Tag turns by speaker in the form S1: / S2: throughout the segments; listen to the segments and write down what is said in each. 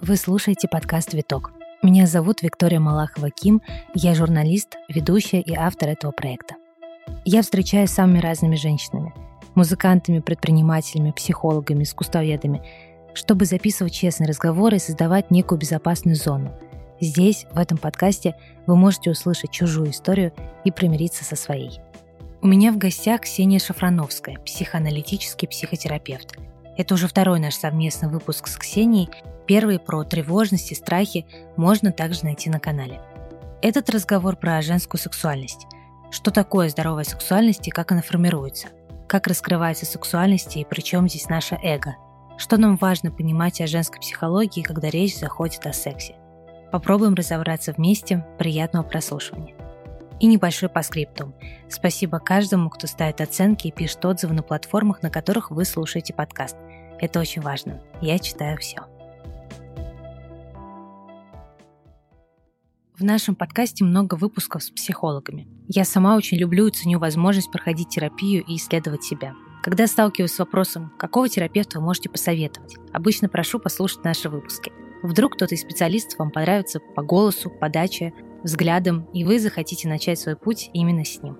S1: Вы слушаете подкаст «Виток». Меня зовут Виктория Малахова-Ким, я журналист, ведущая и автор этого проекта. Я встречаюсь с самыми разными женщинами – музыкантами, предпринимателями, психологами, искусствоведами, чтобы записывать честные разговоры и создавать некую безопасную зону. Здесь, в этом подкасте, вы можете услышать чужую историю и примириться со своей. У меня в гостях Ксения Шафрановская, психоаналитический психотерапевт. Это уже второй наш совместный выпуск с Ксенией – Первый про тревожность и страхи можно также найти на канале. Этот разговор про женскую сексуальность. Что такое здоровая сексуальность и как она формируется? Как раскрывается сексуальность и при чем здесь наше эго? Что нам важно понимать о женской психологии, когда речь заходит о сексе? Попробуем разобраться вместе. Приятного прослушивания. И небольшой паскриптум. Спасибо каждому, кто ставит оценки и пишет отзывы на платформах, на которых вы слушаете подкаст. Это очень важно. Я читаю все. В нашем подкасте много выпусков с психологами. Я сама очень люблю и ценю возможность проходить терапию и исследовать себя. Когда сталкиваюсь с вопросом, какого терапевта вы можете посоветовать, обычно прошу послушать наши выпуски. Вдруг кто-то из специалистов вам понравится по голосу, подаче, взглядам, и вы захотите начать свой путь именно с ним.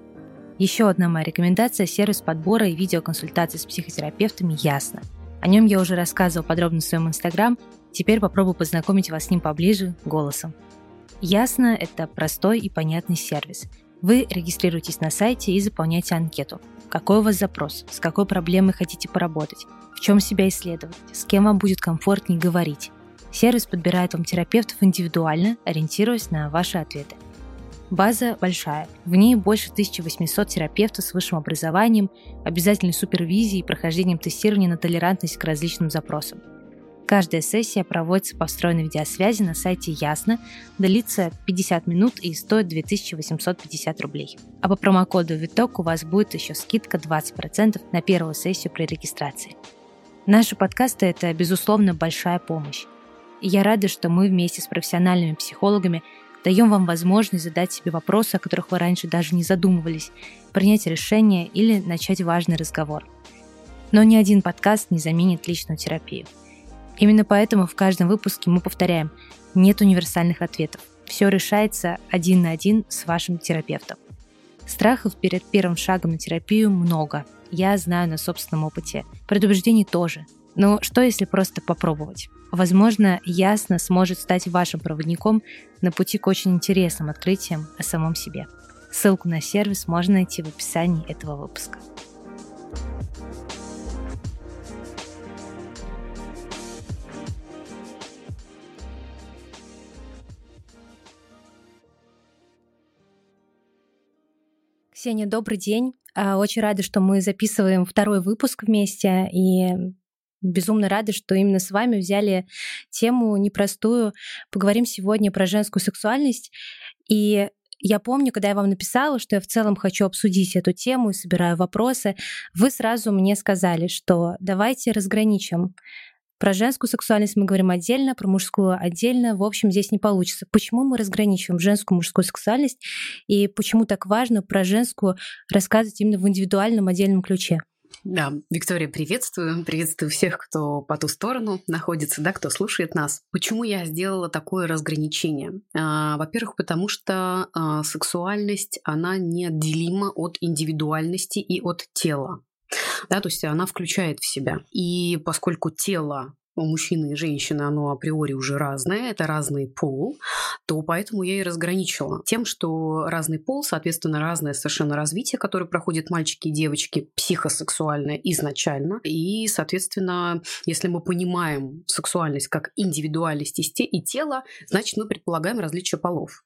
S1: Еще одна моя рекомендация – сервис подбора и видеоконсультаций с психотерапевтами «Ясно». О нем я уже рассказывал подробно в своем инстаграм, теперь попробую познакомить вас с ним поближе голосом. Ясно, это простой и понятный сервис. Вы регистрируетесь на сайте и заполняете анкету. Какой у вас запрос, с какой проблемой хотите поработать, в чем себя исследовать, с кем вам будет комфортнее говорить. Сервис подбирает вам терапевтов индивидуально, ориентируясь на ваши ответы. База большая. В ней больше 1800 терапевтов с высшим образованием, обязательной супервизией и прохождением тестирования на толерантность к различным запросам. Каждая сессия проводится по встроенной видеосвязи на сайте Ясно, длится 50 минут и стоит 2850 рублей. А по промокоду Виток у вас будет еще скидка 20% на первую сессию при регистрации. Наши подкасты – это, безусловно, большая помощь. И я рада, что мы вместе с профессиональными психологами даем вам возможность задать себе вопросы, о которых вы раньше даже не задумывались, принять решение или начать важный разговор. Но ни один подкаст не заменит личную терапию – Именно поэтому в каждом выпуске мы повторяем, нет универсальных ответов. Все решается один на один с вашим терапевтом. Страхов перед первым шагом на терапию много. Я знаю на собственном опыте. Предубеждений тоже. Но что если просто попробовать? Возможно, ясно сможет стать вашим проводником на пути к очень интересным открытиям о самом себе. Ссылку на сервис можно найти в описании этого выпуска. Ксения, добрый день. А, очень рада, что мы записываем второй выпуск вместе. И безумно рада, что именно с вами взяли тему непростую. Поговорим сегодня про женскую сексуальность. И я помню, когда я вам написала, что я в целом хочу обсудить эту тему и собираю вопросы, вы сразу мне сказали, что давайте разграничим про женскую сексуальность мы говорим отдельно, про мужскую отдельно. В общем, здесь не получится. Почему мы разграничиваем женскую и мужскую сексуальность? И почему так важно про женскую рассказывать именно в индивидуальном отдельном ключе?
S2: Да, Виктория, приветствую. Приветствую всех, кто по ту сторону находится, да, кто слушает нас. Почему я сделала такое разграничение? А, во-первых, потому что а, сексуальность, она неотделима от индивидуальности и от тела да, то есть она включает в себя. И поскольку тело у мужчины и женщины, оно априори уже разное, это разный пол, то поэтому я и разграничила тем, что разный пол, соответственно, разное совершенно развитие, которое проходят мальчики и девочки, психосексуальное изначально. И, соответственно, если мы понимаем сексуальность как индивидуальность и тела, значит, мы предполагаем различие полов.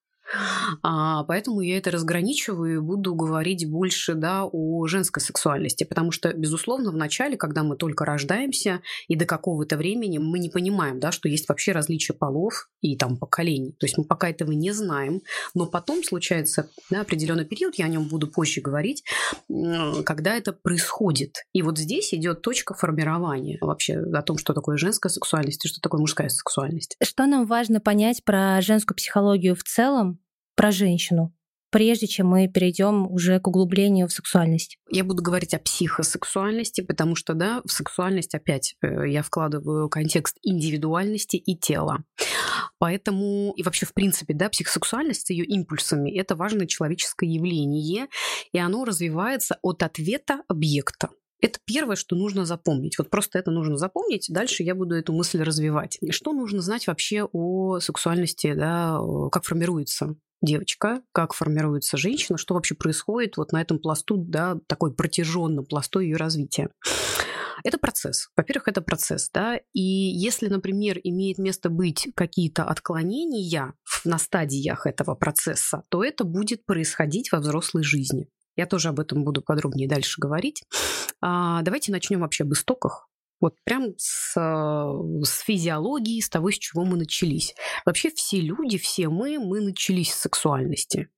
S2: А, поэтому я это разграничиваю и буду говорить больше да, о женской сексуальности, потому что, безусловно, в начале, когда мы только рождаемся, и до какого-то времени мы не понимаем, да, что есть вообще различия полов и там поколений. То есть мы пока этого не знаем, но потом случается да, определенный период, я о нем буду позже говорить, когда это происходит. И вот здесь идет точка формирования вообще о том, что такое женская сексуальность и что такое мужская сексуальность.
S1: Что нам важно понять про женскую психологию в целом, про женщину. прежде чем мы перейдем уже к углублению в сексуальность?
S2: Я буду говорить о психосексуальности, потому что, да, в сексуальность опять э, я вкладываю контекст индивидуальности и тела. Поэтому и вообще, в принципе, да, психосексуальность с ее импульсами – это важное человеческое явление, и оно развивается от ответа объекта. Это первое, что нужно запомнить. Вот просто это нужно запомнить. Дальше я буду эту мысль развивать. Что нужно знать вообще о сексуальности, да, как формируется девочка, как формируется женщина, что вообще происходит вот на этом пласту, да, такой протяженном пласту ее развития. Это процесс. Во-первых, это процесс, да, и если, например, имеет место быть какие-то отклонения на стадиях этого процесса, то это будет происходить во взрослой жизни. Я тоже об этом буду подробнее дальше говорить. А, давайте начнем вообще об истоках. Вот прям с, с физиологии, с того, с чего мы начались. Вообще все люди, все мы, мы начались с сексуальности.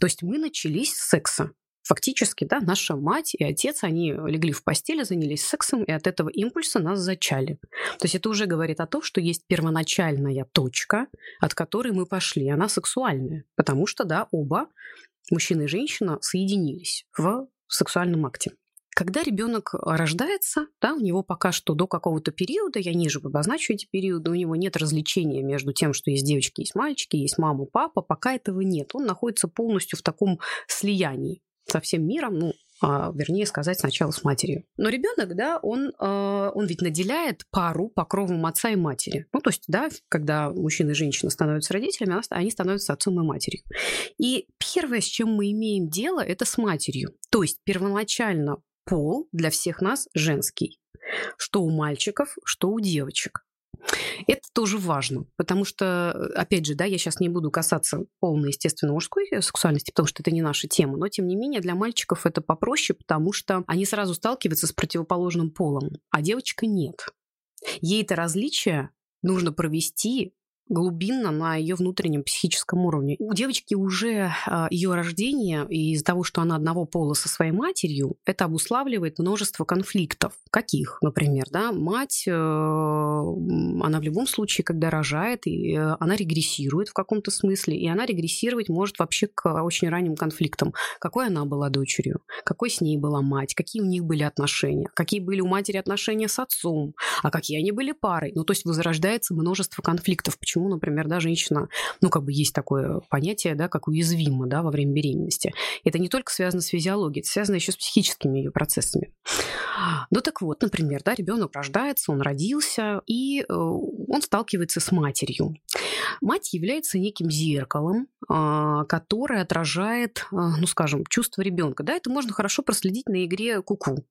S2: То есть мы начались с секса. Фактически, да, наша мать и отец, они легли в постели, занялись сексом, и от этого импульса нас зачали. То есть это уже говорит о том, что есть первоначальная точка, от которой мы пошли. Она сексуальная, потому что, да, оба, мужчина и женщина, соединились в сексуальном акте. Когда ребенок рождается, да, у него пока что до какого-то периода, я ниже обозначу эти периоды, у него нет развлечения между тем, что есть девочки, есть мальчики, есть мама, папа, пока этого нет. Он находится полностью в таком слиянии со всем миром, ну, а, вернее сказать, сначала с матерью. Но ребенок, да, он, э, он ведь наделяет пару покровом отца и матери. Ну, то есть, да, когда мужчина и женщина становятся родителями, они становятся отцом и матерью. И первое, с чем мы имеем дело, это с матерью. То есть первоначально пол для всех нас женский. Что у мальчиков, что у девочек. Это тоже важно, потому что, опять же, да, я сейчас не буду касаться полной, естественно, мужской сексуальности, потому что это не наша тема, но, тем не менее, для мальчиков это попроще, потому что они сразу сталкиваются с противоположным полом, а девочка нет. Ей это различие нужно провести глубинно на ее внутреннем психическом уровне. У девочки уже а, ее рождение и из-за того, что она одного пола со своей матерью, это обуславливает множество конфликтов. Каких, например, да, мать, э, она в любом случае, когда рожает, э, она регрессирует в каком-то смысле, и она регрессировать может вообще к очень ранним конфликтам. Какой она была дочерью, какой с ней была мать, какие у них были отношения, какие были у матери отношения с отцом, а какие они были парой. Ну, то есть возрождается множество конфликтов. Почему почему, например, да, женщина, ну, как бы есть такое понятие, да, как уязвима, да, во время беременности. Это не только связано с физиологией, это связано еще с психическими ее процессами. Ну, так вот, например, да, ребенок рождается, он родился, и э, он сталкивается с матерью. Мать является неким зеркалом, а, которое отражает, а, ну, скажем, чувство ребенка. Да, это можно хорошо проследить на игре куку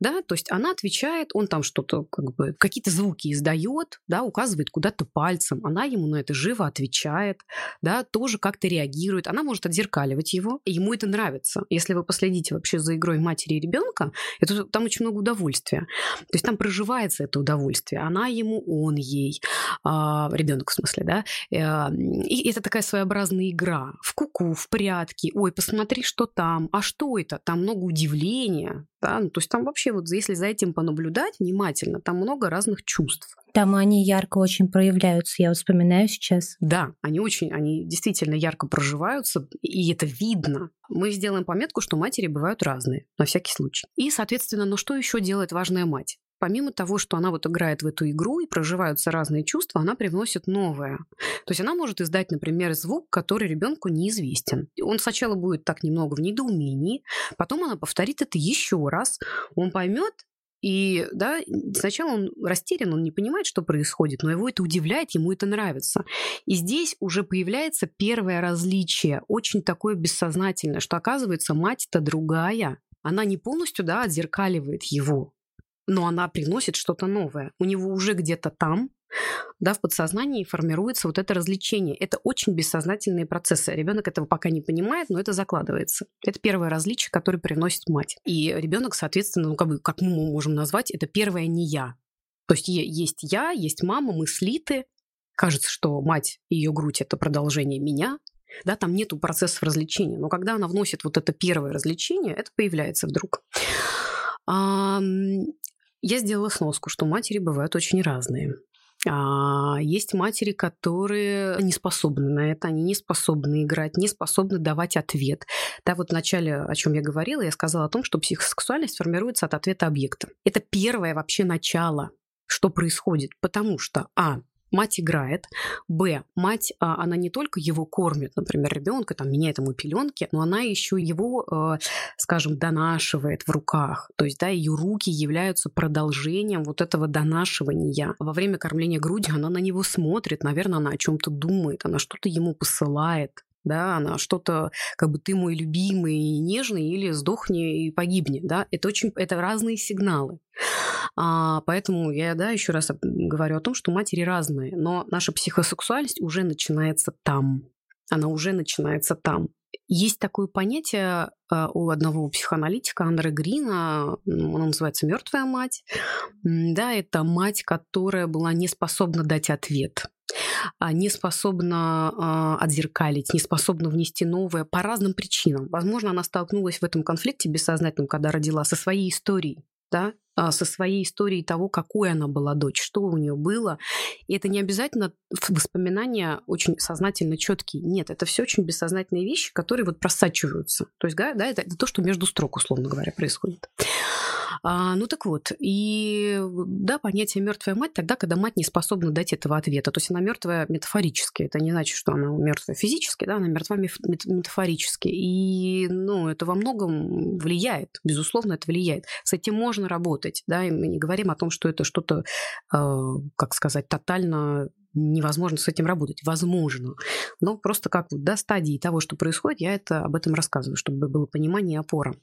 S2: да, то есть она отвечает, он там что-то, как бы, какие-то звуки издает, да, указывает куда-то пальцем, она ему на это живо отвечает, да, тоже как-то реагирует, она может отзеркаливать его, и ему это нравится. Если вы последите вообще за игрой матери и ребенка, это там очень много удовольствия. То есть там проживается это удовольствие, она ему, он ей, а, ребенок в смысле, да, э, и это такая своеобразная игра в куку, в прятки, ой, посмотри, что там, а что это, там много удивления, да, ну, то есть там вообще вот если за этим понаблюдать внимательно, там много разных чувств.
S1: Там они ярко очень проявляются, я вспоминаю сейчас.
S2: Да, они очень, они действительно ярко проживаются, и это видно. Мы сделаем пометку, что матери бывают разные, на всякий случай. И, соответственно, ну что еще делает важная мать? Помимо того, что она вот играет в эту игру и проживаются разные чувства, она привносит новое. То есть она может издать, например, звук, который ребенку неизвестен. Он сначала будет так немного в недоумении, потом она повторит это еще раз, он поймет, и да, сначала он растерян, он не понимает, что происходит, но его это удивляет, ему это нравится. И здесь уже появляется первое различие, очень такое бессознательное, что оказывается мать-то другая. Она не полностью да, отзеркаливает его, но она приносит что-то новое. У него уже где-то там, да, в подсознании формируется вот это развлечение. Это очень бессознательные процессы. Ребенок этого пока не понимает, но это закладывается. Это первое различие, которое приносит мать. И ребенок, соответственно, ну как бы, как мы можем назвать, это первое не я. То есть есть я, есть мама, мы слиты. Кажется, что мать и ее грудь это продолжение меня, да, там нету процессов развлечения. Но когда она вносит вот это первое развлечение, это появляется вдруг. Я сделала сноску, что матери бывают очень разные. А есть матери, которые не способны на это, они не способны играть, не способны давать ответ. Да, вот в начале, о чем я говорила, я сказала о том, что психосексуальность формируется от ответа объекта. Это первое вообще начало что происходит, потому что, а, мать играет, б, мать, а, она не только его кормит, например, ребенка, там, меняет ему пеленки, но она еще его, э, скажем, донашивает в руках. То есть, да, ее руки являются продолжением вот этого донашивания. Во время кормления грудью она на него смотрит, наверное, она о чем-то думает, она что-то ему посылает да, она что-то, как бы ты мой любимый и нежный, или сдохни и погибни, да, это очень, это разные сигналы. А, поэтому я, да, еще раз говорю о том, что матери разные, но наша психосексуальность уже начинается там. Она уже начинается там. Есть такое понятие а, у одного психоаналитика Андре Грина, оно называется мертвая мать. Да, это мать, которая была не способна дать ответ не способна а, отзеркалить, не способна внести новое по разным причинам. Возможно, она столкнулась в этом конфликте бессознательном, когда родила со своей историей да, а, со своей историей того, какой она была дочь, что у нее было. И это не обязательно воспоминания очень сознательно четкие. Нет, это все очень бессознательные вещи, которые вот просачиваются. То есть, да, это, это то, что между строк, условно говоря, происходит. А, ну так вот, и да, понятие мертвая мать тогда, когда мать не способна дать этого ответа. То есть она мертвая метафорически. Это не значит, что она мертвая физически, да, она мертва метафорически. И ну, это во многом влияет, безусловно, это влияет. С этим можно работать, да, и мы не говорим о том, что это что-то, э, как сказать, тотально невозможно с этим работать. Возможно. Но просто как до стадии того, что происходит, я это об этом рассказываю, чтобы было понимание и опора.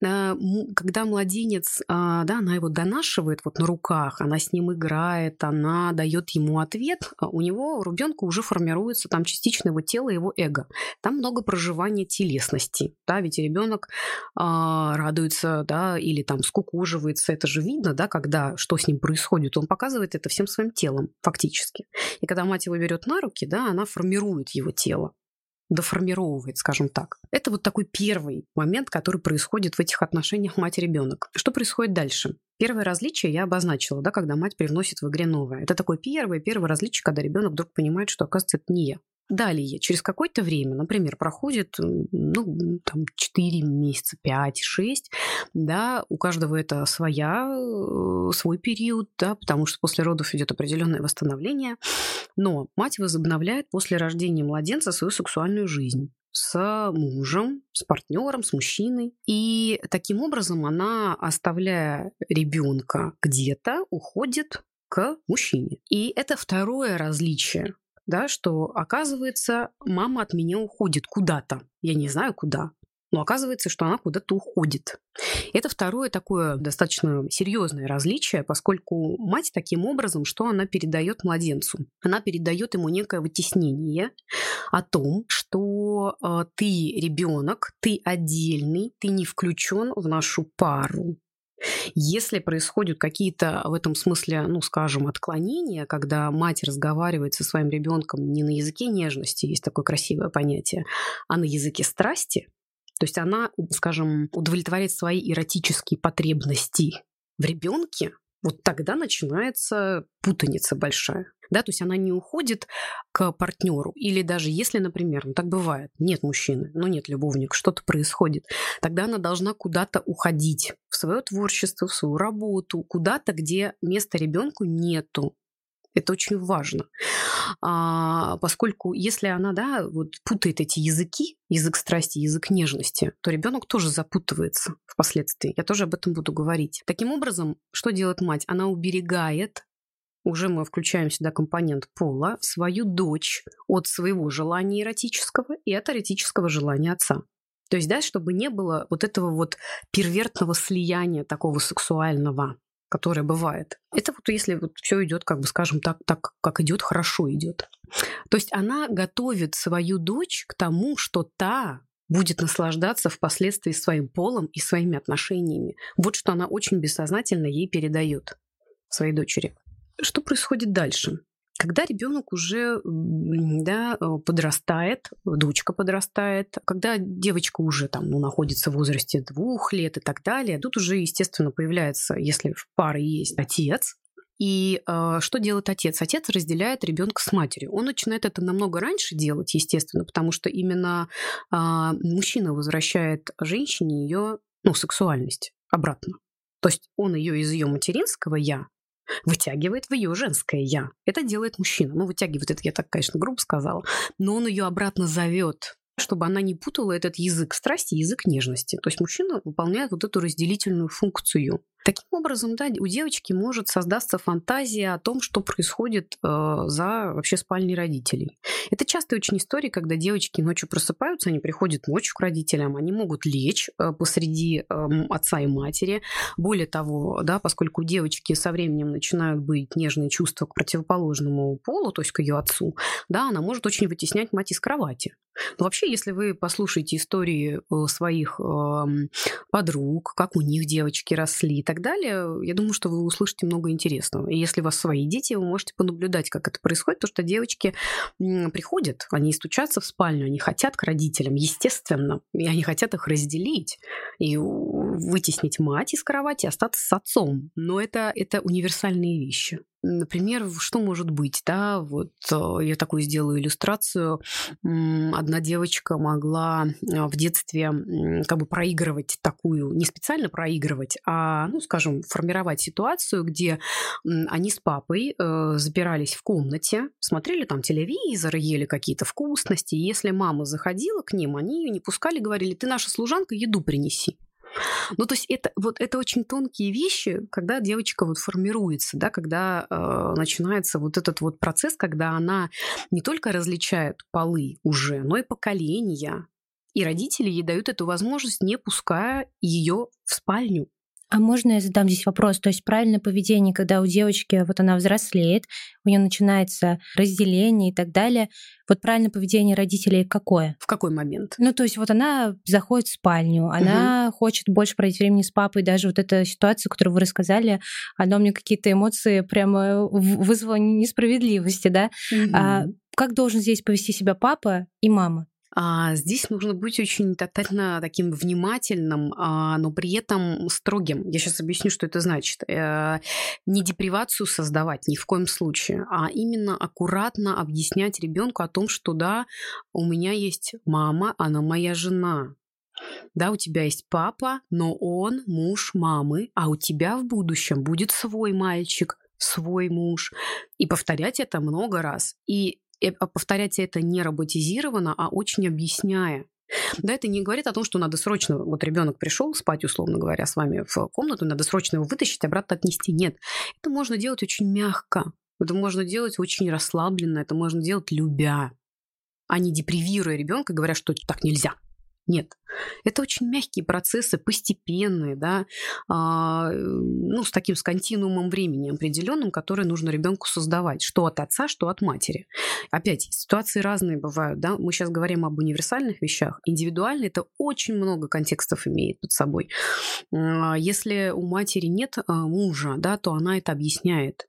S2: Когда младенец, а, да, она его донашивает вот на руках, она с ним играет, она дает ему ответ, а у него, у ребенка уже формируется там частично его тело, его эго. Там много проживания телесности, да, ведь ребенок а, радуется, да, или там скукоживается, это же видно, да, когда что с ним происходит, он показывает это всем своим телом фактически. И когда мать его берет на руки, да, она формирует его тело доформировывает, скажем так. Это вот такой первый момент, который происходит в этих отношениях мать-ребенок. Что происходит дальше? Первое различие я обозначила, да, когда мать привносит в игре новое. Это такое первое, первое различие, когда ребенок вдруг понимает, что, оказывается, это не я. Далее, через какое-то время, например, проходит ну, там, 4 месяца, 5, 6, да, у каждого это своя, э, свой период, да, потому что после родов идет определенное восстановление, но мать возобновляет после рождения младенца свою сексуальную жизнь с мужем, с партнером, с мужчиной. И таким образом она, оставляя ребенка где-то, уходит к мужчине. И это второе различие да, что оказывается, мама от меня уходит куда-то. Я не знаю куда, но оказывается, что она куда-то уходит. Это второе такое достаточно серьезное различие, поскольку мать таким образом, что она передает младенцу? Она передает ему некое вытеснение о том, что э, ты ребенок, ты отдельный, ты не включен в нашу пару. Если происходят какие-то в этом смысле, ну, скажем, отклонения, когда мать разговаривает со своим ребенком не на языке нежности, есть такое красивое понятие, а на языке страсти, то есть она, скажем, удовлетворяет свои эротические потребности в ребенке, вот тогда начинается путаница большая. Да, то есть она не уходит к партнеру. Или даже если, например, ну так бывает, нет мужчины, ну нет любовника, что-то происходит, тогда она должна куда-то уходить в свое творчество, в свою работу, куда-то, где места ребенку нету. Это очень важно. А, поскольку если она да, вот путает эти языки, язык страсти, язык нежности, то ребенок тоже запутывается впоследствии. Я тоже об этом буду говорить. Таким образом, что делает мать? Она уберегает уже мы включаем сюда компонент пола, свою дочь от своего желания эротического и от эротического желания отца. То есть, да, чтобы не было вот этого вот первертного слияния такого сексуального, которое бывает. Это вот если вот все идет, как бы скажем так, так как идет, хорошо идет. То есть она готовит свою дочь к тому, что та будет наслаждаться впоследствии своим полом и своими отношениями. Вот что она очень бессознательно ей передает своей дочери. Что происходит дальше? Когда ребенок уже да, э, подрастает, дочка подрастает, когда девочка уже там, ну, находится в возрасте двух лет и так далее, тут уже, естественно, появляется, если в паре есть отец, И э, что делает отец? Отец разделяет ребенка с матерью. Он начинает это намного раньше делать, естественно, потому что именно э, мужчина возвращает женщине ее ну, сексуальность обратно. То есть он ее из ее материнского я вытягивает в ее женское я. Это делает мужчина. Ну, вытягивает это, я так, конечно, грубо сказала. Но он ее обратно зовет чтобы она не путала этот язык страсти, язык нежности. То есть мужчина выполняет вот эту разделительную функцию. Таким образом, да, у девочки может создаться фантазия о том, что происходит э, за вообще спальней родителей. Это частая очень история, когда девочки ночью просыпаются, они приходят ночью к родителям, они могут лечь э, посреди э, отца и матери. Более того, да, поскольку девочки со временем начинают быть нежные чувства к противоположному полу, то есть к ее отцу, да, она может очень вытеснять мать из кровати. Но вообще, если вы послушаете истории э, своих э, подруг, как у них девочки росли так так далее, я думаю, что вы услышите много интересного. И если у вас свои дети, вы можете понаблюдать, как это происходит, потому что девочки приходят, они стучатся в спальню, они хотят к родителям, естественно, и они хотят их разделить и вытеснить мать из кровати, остаться с отцом. Но это, это универсальные вещи. Например, что может быть, да, вот э, я такую сделаю иллюстрацию. Одна девочка могла э, в детстве как бы проигрывать такую, не специально проигрывать, а, ну, скажем, формировать ситуацию, где они с папой э, запирались в комнате, смотрели там телевизор, ели какие-то вкусности. И если мама заходила к ним, они ее не пускали, говорили, ты наша служанка, еду принеси. Ну, то есть это, вот, это очень тонкие вещи, когда девочка вот формируется, да, когда э, начинается вот этот вот процесс, когда она не только различает полы уже, но и поколения. И родители ей дают эту возможность, не пуская ее в спальню.
S1: А можно я задам здесь вопрос? То есть правильное поведение, когда у девочки вот она взрослеет, у нее начинается разделение и так далее. Вот правильное поведение родителей какое?
S2: В какой момент?
S1: Ну, то есть вот она заходит в спальню, она угу. хочет больше проводить времени с папой. Даже вот эта ситуация, которую вы рассказали, она у меня какие-то эмоции прямо вызвала несправедливости, да? Угу. А как должен здесь повести себя папа и мама?
S2: А здесь нужно быть очень тотально таким внимательным, а, но при этом строгим. Я сейчас объясню, что это значит. Э, не депривацию создавать ни в коем случае, а именно аккуратно объяснять ребенку о том, что да, у меня есть мама, она моя жена. Да, у тебя есть папа, но он муж мамы, а у тебя в будущем будет свой мальчик, свой муж. И повторять это много раз. И повторять это не роботизированно, а очень объясняя. Да, это не говорит о том, что надо срочно, вот ребенок пришел спать, условно говоря, с вами в комнату, надо срочно его вытащить, обратно отнести. Нет, это можно делать очень мягко, это можно делать очень расслабленно, это можно делать любя, а не депривируя ребенка, говоря, что так нельзя. Нет. Это очень мягкие процессы, постепенные, да, а, ну, с таким с континуумом времени определенным, который нужно ребенку создавать, что от отца, что от матери. Опять, ситуации разные бывают, да, мы сейчас говорим об универсальных вещах, индивидуально это очень много контекстов имеет под собой. А, если у матери нет а, мужа, да, то она это объясняет.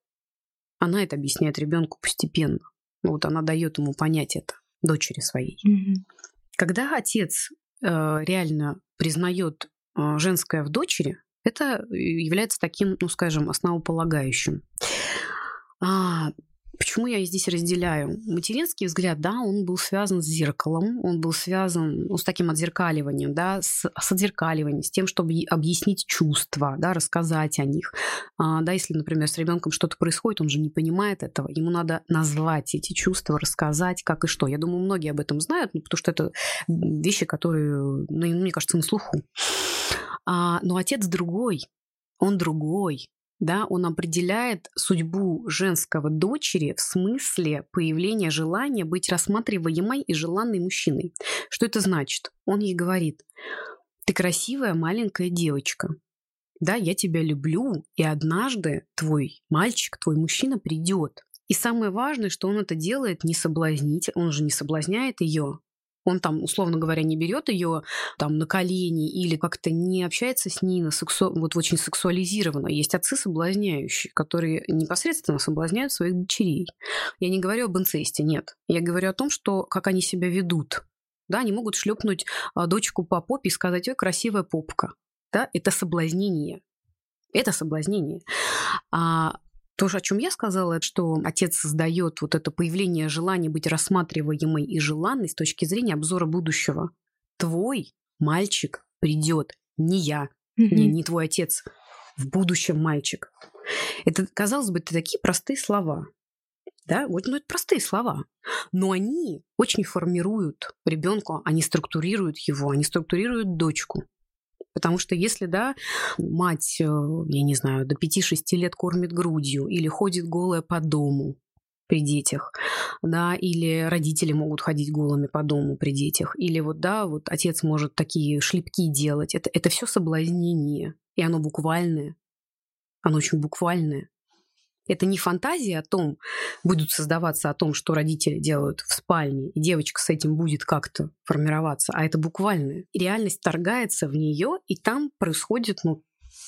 S2: Она это объясняет ребенку постепенно. Вот она дает ему понять это дочери своей. Mm-hmm. Когда отец реально признает э, женское в дочери, это является таким, ну, скажем, основополагающим. Почему я здесь разделяю? Материнский взгляд, да, он был связан с зеркалом, он был связан ну, с таким отзеркаливанием, да, с, с отзеркаливанием, с тем, чтобы объяснить чувства, да, рассказать о них. А, да, если, например, с ребенком что-то происходит, он же не понимает этого, ему надо назвать эти чувства, рассказать, как и что. Я думаю, многие об этом знают, ну, потому что это вещи, которые, ну, мне кажется, на слуху. А, но отец другой, он другой, да, он определяет судьбу женского дочери в смысле появления желания быть рассматриваемой и желанной мужчиной. Что это значит? Он ей говорит, ты красивая маленькая девочка, да, я тебя люблю, и однажды твой мальчик, твой мужчина придет. И самое важное, что он это делает не соблазнить, он же не соблазняет ее, он там, условно говоря, не берет ее там на колени или как-то не общается с ней на сексу... вот очень сексуализированно. Есть отцы соблазняющие, которые непосредственно соблазняют своих дочерей. Я не говорю об инцесте, нет. Я говорю о том, что как они себя ведут. Да, они могут шлепнуть а, дочку по попе и сказать, ой, красивая попка. Да, это соблазнение. Это соблазнение. А То, о чем я сказала, что отец создает вот это появление желания быть рассматриваемой и желанной с точки зрения обзора будущего. Твой мальчик придет, не я, mm-hmm. не, не твой отец, в будущем мальчик. Это, казалось бы, это такие простые слова. Да, вот, ну, это простые слова. Но они очень формируют ребенка, они структурируют его, они структурируют дочку. Потому что если, да, мать, э, я не знаю, до 5-6 лет кормит грудью или ходит голая по дому, при детях, да, или родители могут ходить голыми по дому при детях, или вот, да, вот отец может такие шлепки делать. Это, это все соблазнение, и оно буквальное, оно очень буквальное. Это не фантазия о том, будут создаваться о том, что родители делают в спальне, и девочка с этим будет как-то формироваться, а это буквальное. И реальность торгается в нее, и там происходят ну,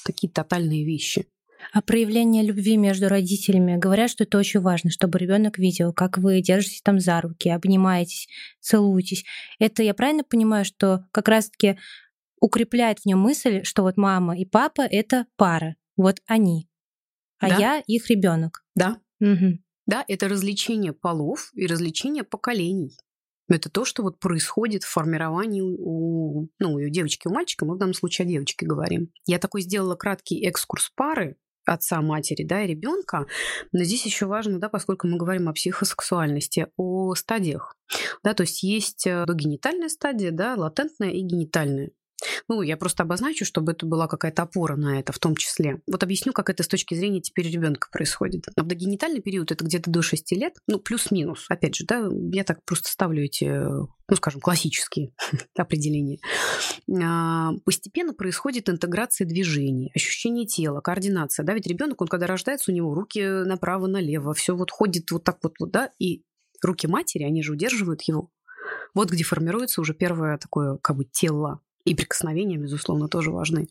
S2: такие тотальные вещи.
S1: А проявление любви между родителями говорят, что это очень важно, чтобы ребенок видел, как вы держитесь там за руки, обнимаетесь, целуетесь. Это я правильно понимаю, что как раз-таки укрепляет в нем мысль, что вот мама и папа это пара, вот они, а да? я их ребенок.
S2: Да. Угу. Да, это развлечение полов и развлечение поколений. Это то, что вот происходит в формировании у, ну, у девочки, у мальчика, мы в данном случае о девочке говорим. Я такой сделала краткий экскурс пары, отца, матери, да, и ребенка. Но здесь еще важно, да, поскольку мы говорим о психосексуальности, о стадиях. Да, то есть есть э, догенитальная стадия, да, латентная и генитальная. Ну, я просто обозначу, чтобы это была какая-то опора на это в том числе. Вот объясню, как это с точки зрения теперь ребенка происходит. Абдогенитальный период это где-то до 6 лет, ну, плюс-минус. Опять же, да, я так просто ставлю эти, ну, скажем, классические определения. А, постепенно происходит интеграция движений, ощущение тела, координация. Да, ведь ребенок, он когда рождается, у него руки направо-налево, все вот ходит вот так вот, вот, да, и руки матери, они же удерживают его. Вот где формируется уже первое такое как бы тело и прикосновения, безусловно, тоже важны.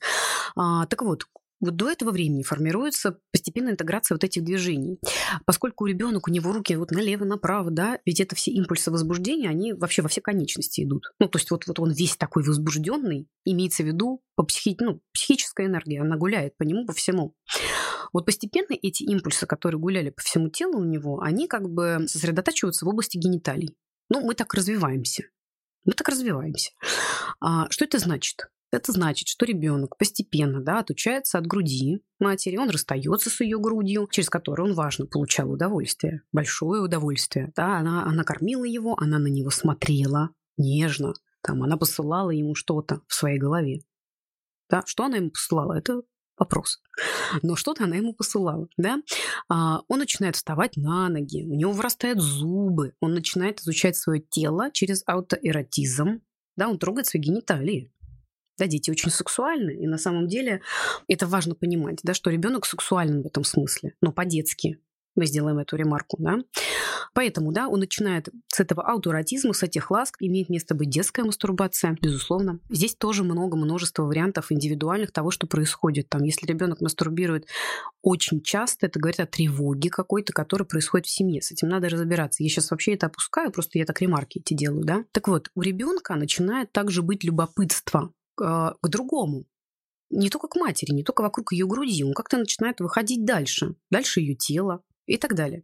S2: А, так вот, вот до этого времени формируется постепенная интеграция вот этих движений. Поскольку ребенок, у него руки вот налево, направо, да, ведь это все импульсы возбуждения, они вообще во все конечности идут. Ну, то есть вот, вот он весь такой возбужденный, имеется в виду по психи, ну, психическая энергия, она гуляет по нему, по всему. Вот постепенно эти импульсы, которые гуляли по всему телу у него, они как бы сосредотачиваются в области гениталий. Ну, мы так развиваемся. Мы так развиваемся. А, что это значит? Это значит, что ребенок постепенно да, отучается от груди матери, он расстается с ее грудью, через которую он, важно, получал удовольствие, большое удовольствие. Да, она, она кормила его, она на него смотрела нежно, там, она посылала ему что-то в своей голове. Да, что она ему посылала? Это вопрос. Но что-то она ему посылала, да? А, он начинает вставать на ноги, у него вырастают зубы, он начинает изучать свое тело через аутоэротизм, да, он трогает свои гениталии. Да, дети очень сексуальны, и на самом деле это важно понимать, да, что ребенок сексуален в этом смысле, но по-детски. Мы сделаем эту ремарку, да. Поэтому, да, он начинает с этого аутоэротизма, с этих ласк, имеет место быть детская мастурбация, безусловно. Здесь тоже много множество вариантов индивидуальных того, что происходит. Там, если ребенок мастурбирует очень часто, это говорит о тревоге какой-то, которая происходит в семье. С этим надо разбираться. Я сейчас вообще это опускаю, просто я так ремарки эти делаю, да. Так вот, у ребенка начинает также быть любопытство к, э, к другому, не только к матери, не только вокруг ее груди, он как-то начинает выходить дальше, дальше ее тела, и так далее.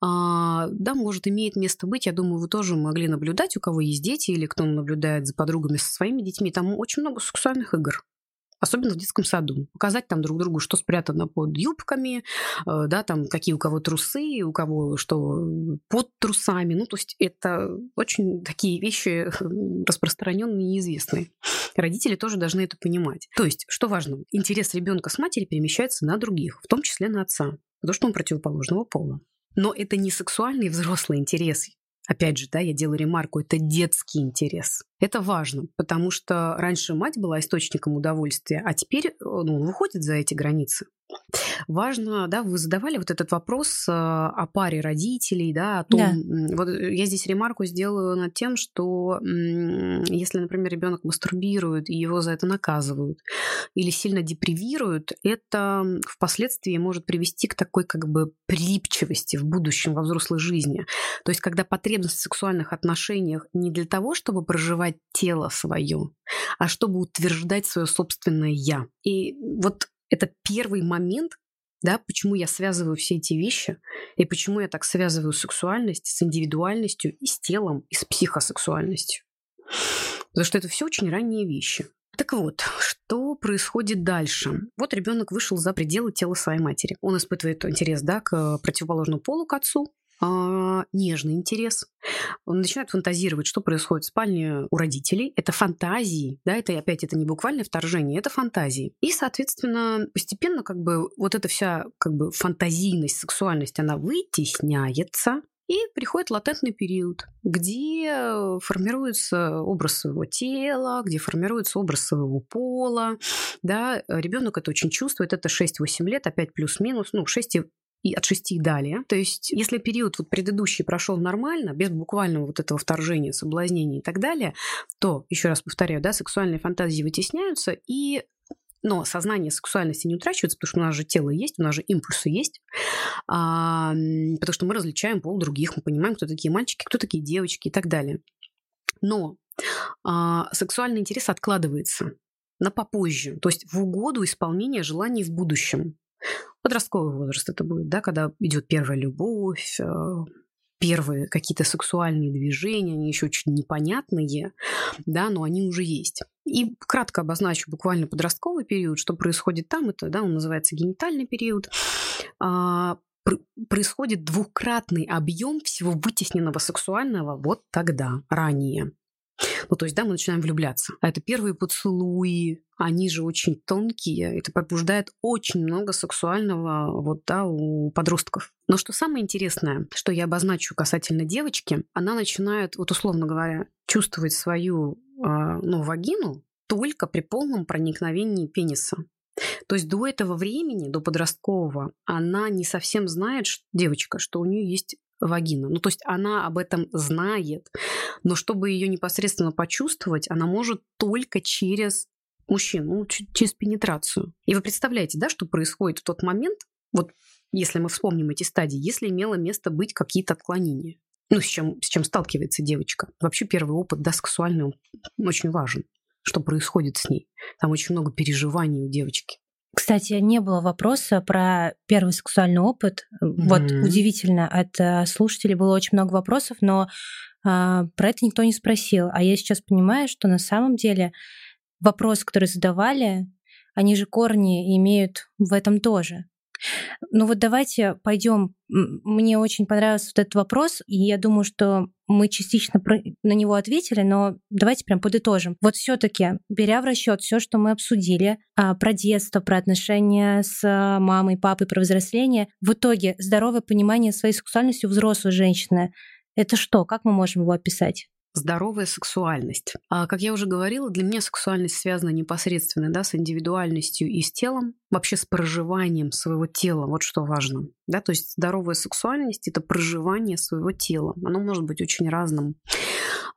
S2: А, да, может, имеет место быть, я думаю, вы тоже могли наблюдать, у кого есть дети или кто наблюдает за подругами со своими детьми, там очень много сексуальных игр особенно в детском саду. Показать там друг другу, что спрятано под юбками, э, да, там какие у кого трусы, у кого что под трусами. Ну, то есть это очень такие вещи распространенные и неизвестные. Родители тоже должны это понимать. То есть, что важно, интерес ребенка с матери перемещается на других, в том числе на отца потому что он противоположного пола. Но это не сексуальный взрослый интерес. Опять же, да, я делаю ремарку, это детский интерес. Это важно, потому что раньше мать была источником удовольствия, а теперь э, ну, он выходит за эти границы. Важно, да, вы задавали вот этот вопрос э, о паре родителей, да, о том, да. вот я здесь ремарку сделаю над тем, что если, например, ребенок мастурбирует и его за это наказывают или сильно депривируют, это впоследствии может привести к такой как бы прилипчивости в будущем во взрослой жизни. То есть, когда потребность в сексуальных отношениях не для того, чтобы проживать тело свое, а чтобы утверждать свое собственное я. И вот это первый момент, да, почему я связываю все эти вещи, и почему я так связываю сексуальность с индивидуальностью, и с телом, и с психосексуальностью. Потому что это все очень ранние вещи. Так вот, что происходит дальше? Вот ребенок вышел за пределы тела своей матери. Он испытывает интерес да, к противоположному полу, к отцу, нежный интерес. Он начинает фантазировать, что происходит в спальне у родителей. Это фантазии, да, это опять это не буквальное вторжение, это фантазии. И, соответственно, постепенно как бы вот эта вся как бы фантазийность, сексуальность, она вытесняется, и приходит латентный период, где формируется образ своего тела, где формируется образ своего пола. Да, ребенок это очень чувствует, это 6-8 лет, опять плюс-минус, ну, 6 и от 6 и далее. То есть, если период вот предыдущий прошел нормально, без буквального вот этого вторжения, соблазнения и так далее, то, еще раз повторяю, да, сексуальные фантазии вытесняются, и но сознание сексуальности не утрачивается, потому что у нас же тело есть, у нас же импульсы есть, а, потому что мы различаем пол других, мы понимаем, кто такие мальчики, кто такие девочки и так далее. Но а, сексуальный интерес откладывается на попозже, то есть в угоду исполнения желаний в будущем. Подростковый возраст это будет, да, когда идет первая любовь, э, первые какие-то сексуальные движения, они еще очень непонятные, да, но они уже есть. И кратко обозначу буквально подростковый период, что происходит там, это, да, он называется генитальный период. А, происходит двукратный объем всего вытесненного сексуального вот тогда, ранее. Ну, то есть, да, мы начинаем влюбляться. А это первые поцелуи, они же очень тонкие. Это пробуждает очень много сексуального вот, да, у подростков. Но что самое интересное, что я обозначу касательно девочки, она начинает, вот условно говоря, чувствовать свою э, ну, вагину только при полном проникновении пениса. То есть до этого времени, до подросткового, она не совсем знает, девочка, что у нее есть вагина. Ну, то есть она об этом знает, но чтобы ее непосредственно почувствовать, она может только через мужчину, ну, через пенетрацию. И вы представляете, да, что происходит в тот момент, вот если мы вспомним эти стадии, если имело место быть какие-то отклонения. Ну, с чем, с чем сталкивается девочка. Вообще первый опыт, да, сексуальный, он очень важен, что происходит с ней. Там очень много переживаний у девочки.
S1: Кстати, не было вопроса про первый сексуальный опыт. Mm-hmm. Вот удивительно, от э, слушателей было очень много вопросов, но а, про это никто не спросил. А я сейчас понимаю, что на самом деле вопросы, которые задавали, они же корни имеют в этом тоже. Ну вот давайте пойдем. Мне очень понравился вот этот вопрос, и я думаю, что мы частично на него ответили, но давайте прям подытожим. Вот все-таки, беря в расчет все, что мы обсудили а, про детство, про отношения с мамой, папой, про взросление, в итоге здоровое понимание своей сексуальности у взрослой женщины — это что? Как мы можем его описать?
S2: Здоровая сексуальность. А, как я уже говорила, для меня сексуальность связана непосредственно да, с индивидуальностью и с телом, вообще с проживанием своего тела, вот что важно. Да? То есть здоровая сексуальность – это проживание своего тела. Оно может быть очень разным.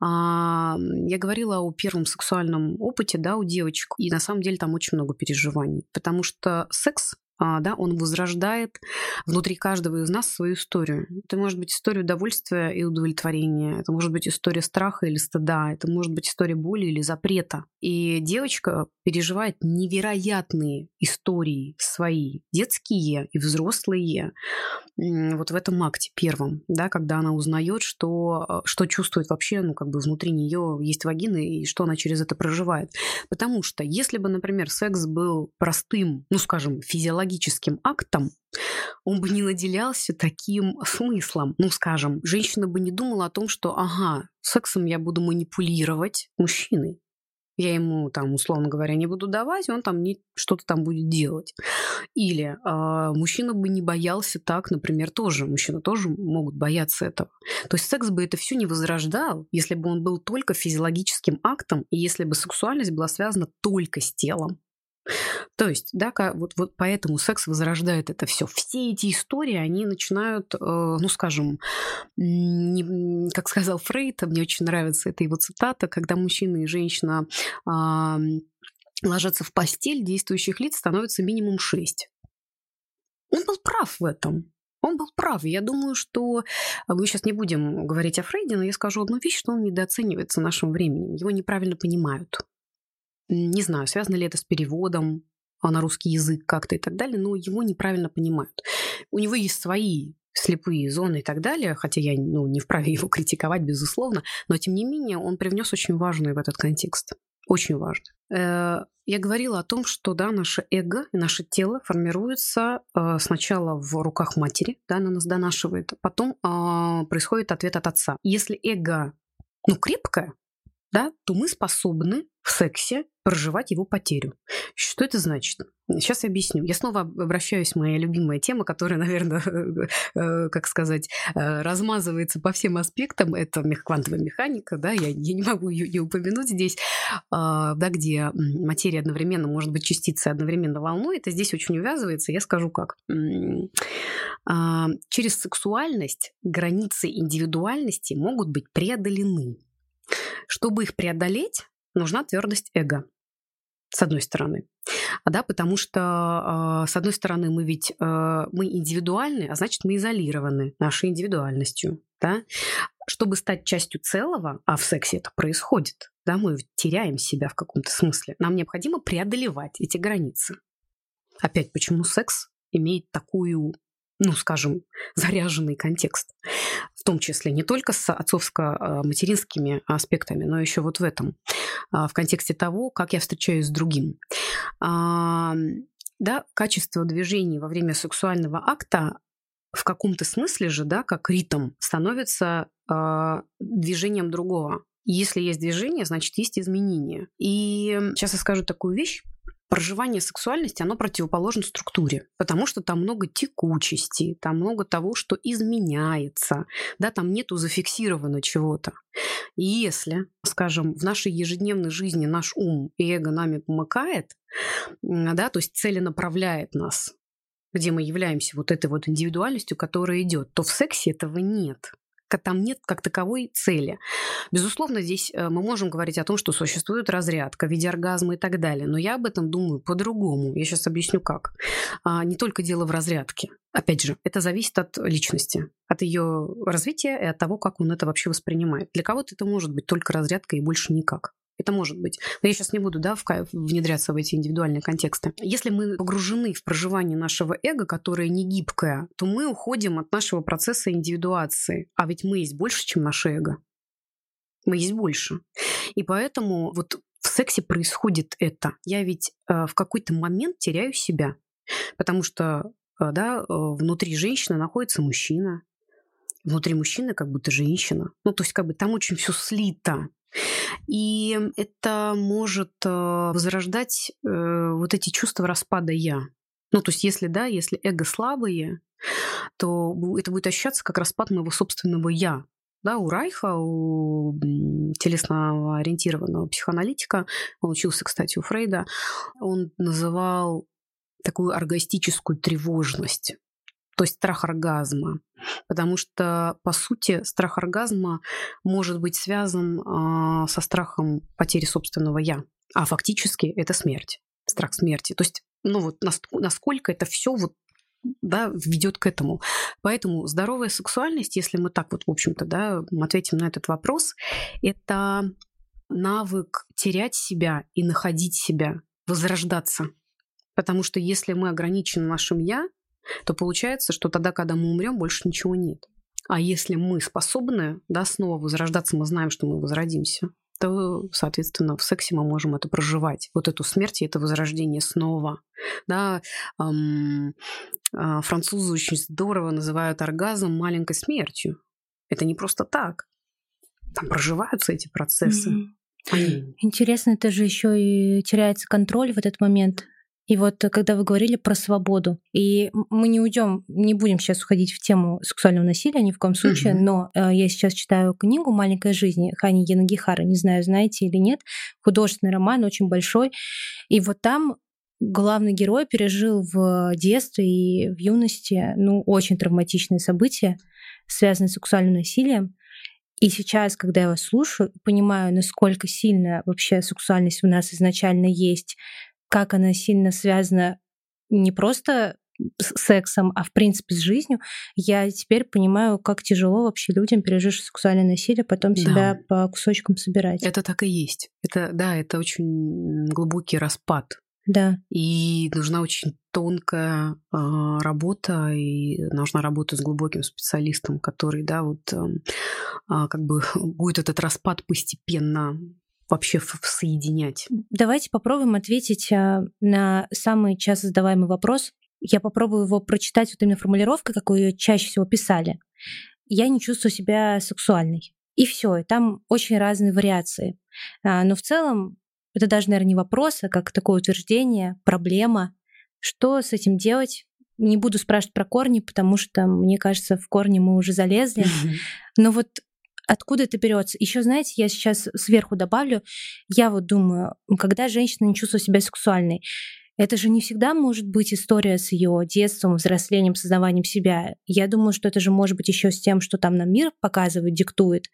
S2: А, я говорила о первом сексуальном опыте да, у девочек, и на самом деле там очень много переживаний, потому что секс да, он возрождает внутри каждого из нас свою историю. Это может быть история удовольствия и удовлетворения, это может быть история страха или стыда, это может быть история боли или запрета. И девочка переживает невероятные истории свои, детские и взрослые, вот в этом акте первом, да, когда она узнает, что, а, что чувствует вообще, ну, как бы внутри нее есть вагина и что она через это проживает. Потому что если бы, например, секс был простым, ну, скажем, физиологическим актом, он бы не наделялся таким смыслом. Ну, скажем, женщина бы не думала о том, что, ага, сексом я буду манипулировать мужчиной я ему там, условно говоря, не буду давать, он там что-то там будет делать. Или э, мужчина бы не боялся так, например, тоже. Мужчины тоже могут бояться этого. То есть секс бы это все не возрождал, если бы он был только физиологическим актом, и если бы сексуальность была связана только с телом. То есть, да, вот, вот поэтому секс возрождает это все. Все эти истории, они начинают, э, ну, скажем, как сказал Фрейд, мне очень нравится эта его цитата, когда мужчина и женщина э, ложатся в постель, действующих лиц становится минимум шесть. Он был прав в этом. Он был прав. Я думаю, что мы сейчас не будем говорить о Фрейде, но я скажу одну вещь, что он недооценивается нашим временем. Его неправильно понимают. Не знаю, связано ли это с переводом, а, на русский язык как-то и так далее, но его неправильно понимают. У него есть свои слепые зоны и так далее, хотя я ну, не вправе его критиковать, безусловно, но тем не менее он привнес очень важный в этот контекст. Очень важно. Э, я говорила о том, что да, наше эго, наше тело формируется э, сначала в руках матери, да, она нас донашивает, потом а, происходит ответ от отца. Если эго ну, крепкое, да, то мы способны в сексе проживать его потерю. Что это значит? Сейчас я объясню. Я снова обращаюсь к моей любимой теме, которая, наверное, э, как сказать, э, размазывается по всем аспектам. Это квантовая механика, да, я, я не могу ее не упомянуть здесь, а, да, где материя одновременно может быть частицей, одновременно волной. Это здесь очень увязывается. Я скажу как. А, через сексуальность границы индивидуальности могут быть преодолены. Чтобы их преодолеть, нужна твердость эго с одной стороны. Да, потому что, а, с одной стороны, мы ведь а, мы индивидуальны, а значит, мы изолированы нашей индивидуальностью. Да? Чтобы стать частью целого, а в сексе это происходит, да, мы теряем себя в каком-то смысле, нам необходимо преодолевать эти границы. Опять, почему секс имеет такую ну, скажем, заряженный контекст. В том числе не только с отцовско-материнскими аспектами, но еще вот в этом, а, в контексте того, как я встречаюсь с другим. А, да, качество движений во время сексуального акта в каком-то смысле же, да, как ритм, становится э, движением другого. Если есть движение, значит, есть изменение. И сейчас я скажу такую вещь проживание сексуальности, оно противоположно структуре, потому что там много текучести, там много того, что изменяется, да, там нету зафиксировано чего-то. И если, скажем, в нашей ежедневной жизни наш ум и эго нами помыкает, да, то есть целенаправляет нас, где мы являемся вот этой вот индивидуальностью, которая идет, то в сексе этого нет там нет как таковой цели. Безусловно, здесь э, мы можем говорить о том, что существует разрядка в виде оргазма и так далее, но я об этом думаю по-другому. Я сейчас объясню как. А, не только дело в разрядке. Опять же, это зависит от личности, от ее развития и от того, как он это вообще воспринимает. Для кого-то это может быть только разрядка и больше никак. Это может быть. Но я сейчас не буду да, внедряться в эти индивидуальные контексты. Если мы погружены в проживание нашего эго, которое не гибкое, то мы уходим от нашего процесса индивидуации. А ведь мы есть больше, чем наше эго. Мы есть больше. И поэтому вот в сексе происходит это. Я ведь э, в какой-то момент теряю себя. Потому что э, да, э, внутри женщины находится мужчина, внутри мужчины как будто женщина. Ну, то есть как бы там очень все слито. И это может э, возрождать э, вот эти чувства распада «я». Ну, то есть если, да, если эго слабые, то это будет ощущаться как распад моего собственного «я». Да, у Райха, у телесно ориентированного психоаналитика, он учился, кстати, у Фрейда, он называл такую оргастическую тревожность то есть страх оргазма. Потому что, по сути, страх оргазма может быть связан э, со страхом потери собственного я. А фактически это смерть, страх смерти. То есть, ну вот насколько это все вот да, ведет к этому. Поэтому здоровая сексуальность, если мы так вот, в общем-то, да, ответим на этот вопрос, это навык терять себя и находить себя, возрождаться. Потому что если мы ограничены нашим «я», то получается, что тогда, когда мы умрем, больше ничего нет. А если мы способны да, снова возрождаться, мы знаем, что мы возродимся, то, соответственно, в сексе мы можем это проживать. Вот эту смерть и это возрождение снова. Да, эм, э, французы очень здорово называют оргазм маленькой смертью. Это не просто так. Там проживаются эти процессы.
S1: Mm-hmm. Интересно, это же еще и теряется контроль в этот момент и вот э, когда вы говорили про свободу, и мы не уйдем, не будем сейчас уходить в тему сексуального насилия ни в коем случае, но э, я сейчас читаю книгу «Маленькая жизнь» Хани Янагихара, не знаю, знаете или нет, художественный роман, очень большой. И вот там главный герой пережил в детстве и в юности ну, очень травматичные события, связанные с сексуальным насилием. И сейчас, когда я вас слушаю, понимаю, насколько сильно вообще сексуальность у нас изначально есть, как она сильно связана не просто с сексом, а в принципе с жизнью, я теперь понимаю, как тяжело вообще людям, пережившим сексуальное насилие, потом да. себя по кусочкам собирать.
S2: Это так и есть. Это, да, это очень глубокий распад
S1: Да.
S2: И нужна очень тонкая э, работа, и нужна работа с глубоким специалистом, который, да, вот э, как бы будет этот распад постепенно вообще соединять.
S1: Давайте попробуем ответить на самый часто задаваемый вопрос. Я попробую его прочитать вот именно формулировкой, какую ее чаще всего писали. Я не чувствую себя сексуальной. И все, там очень разные вариации. Но в целом это даже, наверное, не вопрос, а как такое утверждение, проблема. Что с этим делать? Не буду спрашивать про корни, потому что, мне кажется, в корни мы уже залезли. Но вот откуда это берется? Еще, знаете, я сейчас сверху добавлю, я вот думаю, когда женщина не чувствует себя сексуальной, это же не всегда может быть история с ее детством, взрослением, создаванием себя. Я думаю, что это же может быть еще с тем, что там нам мир показывает, диктует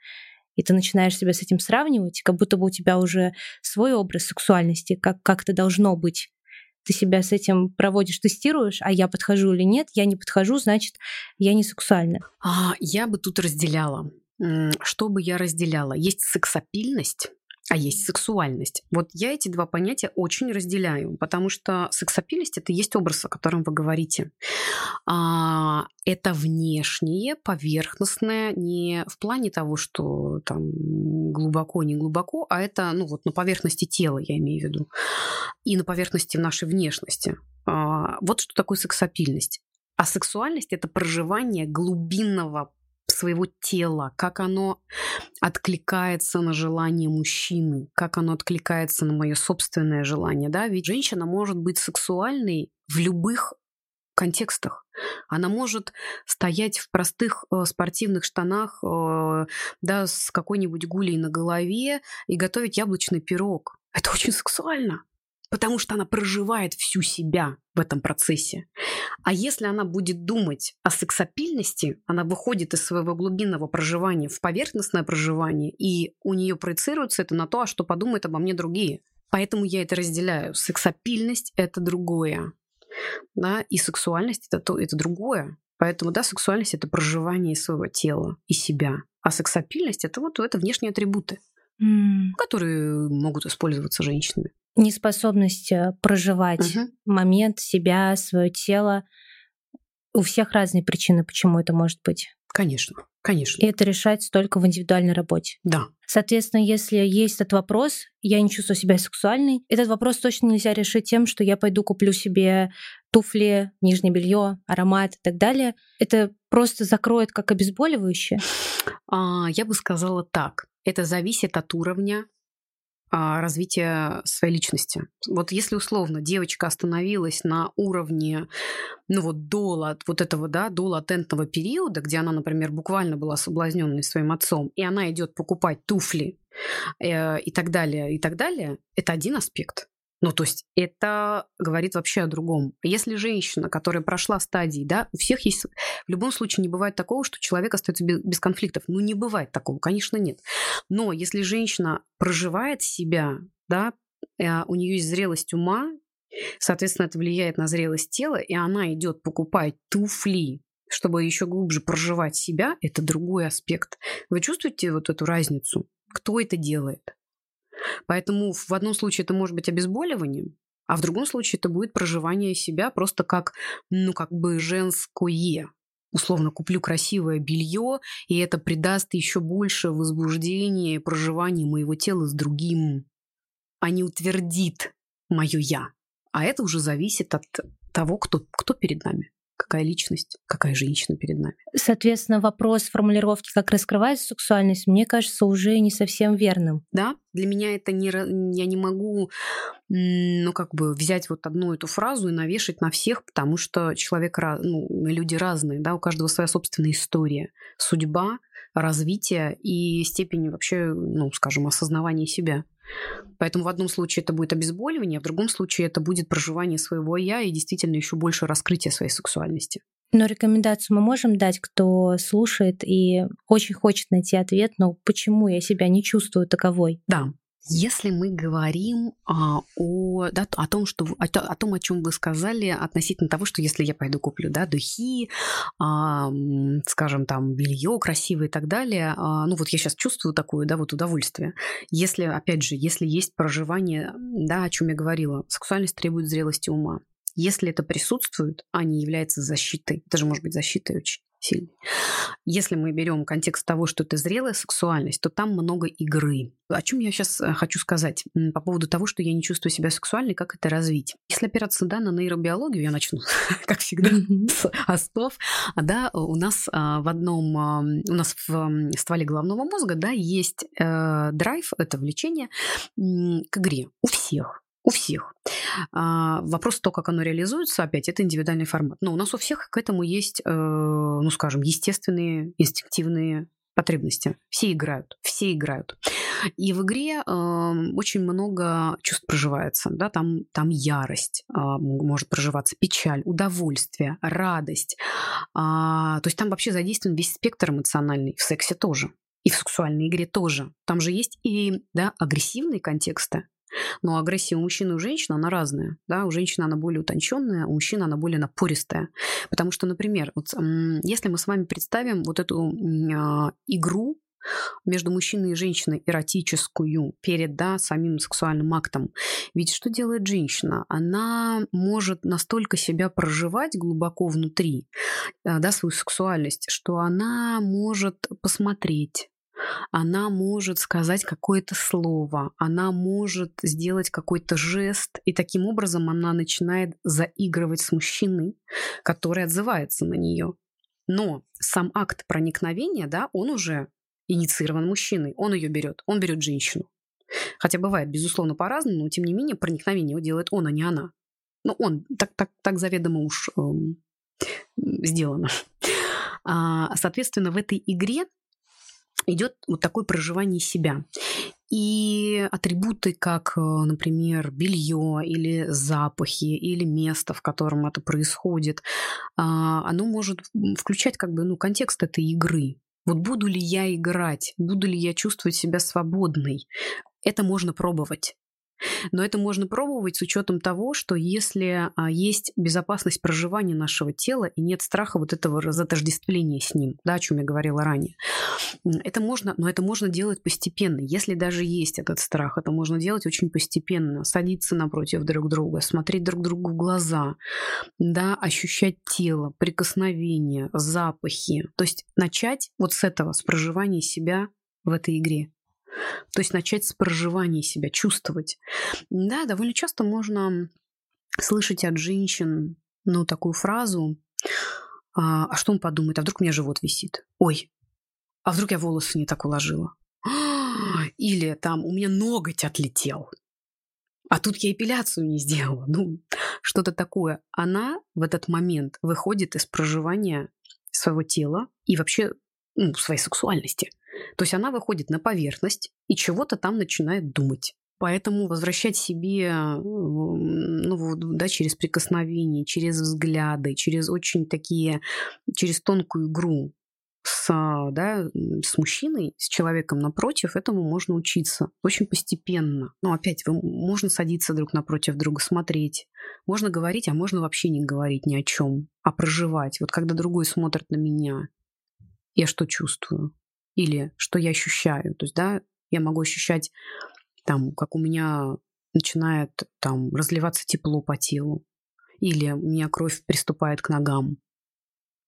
S1: и ты начинаешь себя с этим сравнивать, как будто бы у тебя уже свой образ сексуальности, как, как это должно быть. Ты себя с этим проводишь, тестируешь, а я подхожу или нет, я не подхожу, значит, я не сексуальна.
S2: А, я бы тут разделяла. Что бы я разделяла? Есть сексапильность, а есть сексуальность. Вот я эти два понятия очень разделяю, потому что сексапильность это есть образ, о котором вы говорите. А, это внешнее, поверхностное, не в плане того, что там глубоко, не глубоко, а это ну вот на поверхности тела, я имею в виду, и на поверхности нашей внешности. А, вот что такое сексапильность. А сексуальность это проживание глубинного своего тела, как оно откликается на желание мужчины, как оно откликается на мое собственное желание, да, ведь женщина может быть сексуальной в любых контекстах. Она может стоять в простых э, спортивных штанах, э, да, с какой-нибудь гулей на голове и готовить яблочный пирог. Это очень сексуально потому что она проживает всю себя в этом процессе. А если она будет думать о сексапильности, она выходит из своего глубинного проживания в поверхностное проживание, и у нее проецируется это на то, а что подумают обо мне другие. Поэтому я это разделяю. Сексапильность — это другое. Да, и сексуальность это, то, это другое. Поэтому, да, сексуальность это проживание своего тела и себя. А сексапильность это вот это внешние атрибуты, mm. которые могут использоваться женщинами
S1: неспособность э, проживать угу. момент себя, свое тело. У всех разные причины, почему это может быть.
S2: Конечно, конечно.
S1: И это решается только в индивидуальной работе.
S2: Да.
S1: Соответственно, если есть этот вопрос, я не чувствую себя сексуальной, этот вопрос точно нельзя решить тем, что я пойду куплю себе туфли, нижнее белье, аромат и так далее. Это просто закроет как обезболивающее?
S2: А, я бы сказала так. Это зависит от уровня а, развития своей личности. Вот если условно девочка остановилась на уровне, ну вот до вот этого, да, до латентного периода, где она, например, буквально была соблазненной своим отцом, и она идет покупать туфли э, и так далее, и так далее, это один аспект. Ну, то есть это говорит вообще о другом. Если женщина, которая прошла стадии, да, у всех есть... В любом случае не бывает такого, что человек остается без, конфликтов. Ну, не бывает такого, конечно, нет. Но если женщина проживает себя, да, э, у нее есть зрелость ума, соответственно, это влияет на зрелость тела, и она идет покупать туфли, чтобы еще глубже проживать себя, это другой аспект. Вы чувствуете вот эту разницу? Кто это делает? Поэтому в одном случае это может быть обезболиванием, а в другом случае это будет проживание себя просто как, ну, как бы женское. Условно куплю красивое белье, и это придаст еще больше возбуждения проживания моего тела с другим, а не утвердит мое я. А это уже зависит от того, кто, кто перед нами какая личность, какая женщина перед нами.
S1: Соответственно, вопрос формулировки, как раскрывается сексуальность, мне кажется уже не совсем верным.
S2: Да, для меня это не... Я не могу, ну, как бы взять вот одну эту фразу и навешать на всех, потому что человек, ну, люди разные, да, у каждого своя собственная история, судьба, развитие и степень вообще, ну, скажем, осознавания себя. Поэтому в одном случае это будет обезболивание, а в другом случае это будет проживание своего я и действительно еще больше раскрытие своей сексуальности.
S1: Но рекомендацию мы можем дать, кто слушает и очень хочет найти ответ, но почему я себя не чувствую таковой?
S2: Да. Если мы говорим а, о, да, о том, что о, о том, о чем вы сказали относительно того, что если я пойду куплю да, духи, а, скажем там белье красивое и так далее, а, ну вот я сейчас чувствую такое, да, вот удовольствие. Если, опять же, если есть проживание, да, о чем я говорила, сексуальность требует зрелости ума. Если это присутствует, а не является защитой, это же может быть защитой очень сильный. Если мы берем контекст того, что это зрелая сексуальность, то там много игры. О чем я сейчас э, хочу сказать по поводу того, что я не чувствую себя сексуальной, как это развить. Если опираться да, на нейробиологию, я начну, как всегда, с основ. Да, у нас а, в одном, а, у нас в стволе головного мозга да, есть э, драйв, это влечение к игре у всех. У всех. А, вопрос то, как оно реализуется, опять, это индивидуальный формат. Но у нас у всех к этому есть, э, ну, скажем, естественные, инстинктивные потребности. Все играют, все играют. И в игре э, очень много чувств проживается. Да? Там, там ярость э, может проживаться, печаль, удовольствие, радость. Э, то есть там вообще задействован весь спектр эмоциональный. В сексе тоже. И в сексуальной игре тоже. Там же есть и да, агрессивные контексты, но агрессия у мужчины и у женщины, она разная. Да? У женщины она более утонченная, у мужчины она более напористая. Потому что, например, вот, если мы с вами представим вот эту э, игру между мужчиной и женщиной эротическую перед да, самим сексуальным актом. Ведь что делает женщина? Она может настолько себя проживать глубоко внутри, э, да, свою сексуальность, что она может посмотреть она может сказать какое-то слово, она может сделать какой-то жест, и таким образом она начинает заигрывать с мужчиной, который отзывается на нее. Но сам акт проникновения, да, он уже инициирован мужчиной, он ее берет, он берет женщину. Хотя бывает, безусловно, по-разному, но тем не менее проникновение делает он, а не она. Но он так, так, так заведомо уж эм, сделано. А, соответственно, в этой игре идет вот такое проживание себя. И атрибуты, как, э, например, белье или запахи, или место, в котором это происходит, а, оно может включать как бы ну, контекст этой игры. Вот буду ли я играть, буду ли я чувствовать себя свободной, это можно пробовать. Но это можно пробовать с учетом того, что если а, есть безопасность проживания нашего тела и нет страха вот этого разотождествления с ним, да, о чем я говорила ранее, это можно, но это можно делать постепенно. Если даже есть этот страх, это можно делать очень постепенно. Садиться напротив друг друга, смотреть друг другу в глаза, да, ощущать тело, прикосновения, запахи. То есть начать вот с этого, с проживания себя в этой игре. То есть начать с проживания себя, чувствовать. Да, довольно часто можно слышать от женщин, ну, такую фразу, а, а что он подумает, а вдруг у меня живот висит? Ой, а вдруг я волосы не так уложила? Или там у меня ноготь отлетел, а тут я эпиляцию не сделала. Ну, что-то такое. Она в этот момент выходит из проживания своего тела и вообще ну, своей сексуальности. То есть она выходит на поверхность и чего-то там начинает думать. Поэтому возвращать себе, ну, да, через прикосновение, через взгляды, через очень такие, через тонкую игру с, да, с мужчиной, с человеком напротив, этому можно учиться очень постепенно. Но опять, вы, можно садиться друг напротив друга, смотреть. Можно говорить, а можно вообще не говорить ни о чем, а проживать. Вот когда другой смотрит на меня, я что чувствую? Или что я ощущаю. То есть, да, я могу ощущать там, как у меня начинает там разливаться тепло по телу, или у меня кровь приступает к ногам.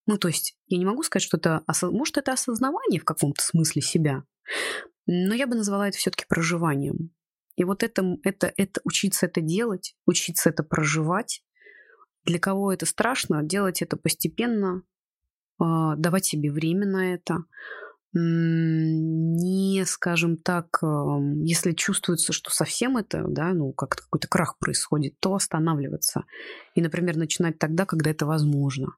S2: Ну, то есть я не могу сказать, что это... Может, это осознавание в каком-то смысле себя, но я бы назвала это все-таки проживанием. И вот это, это, это учиться это делать, учиться это проживать. Для кого это страшно, делать это постепенно, а, давать себе время на это, не, скажем так, если чувствуется, что совсем это, да, ну, как какой-то крах происходит, то останавливаться. И, например, начинать тогда, когда это возможно.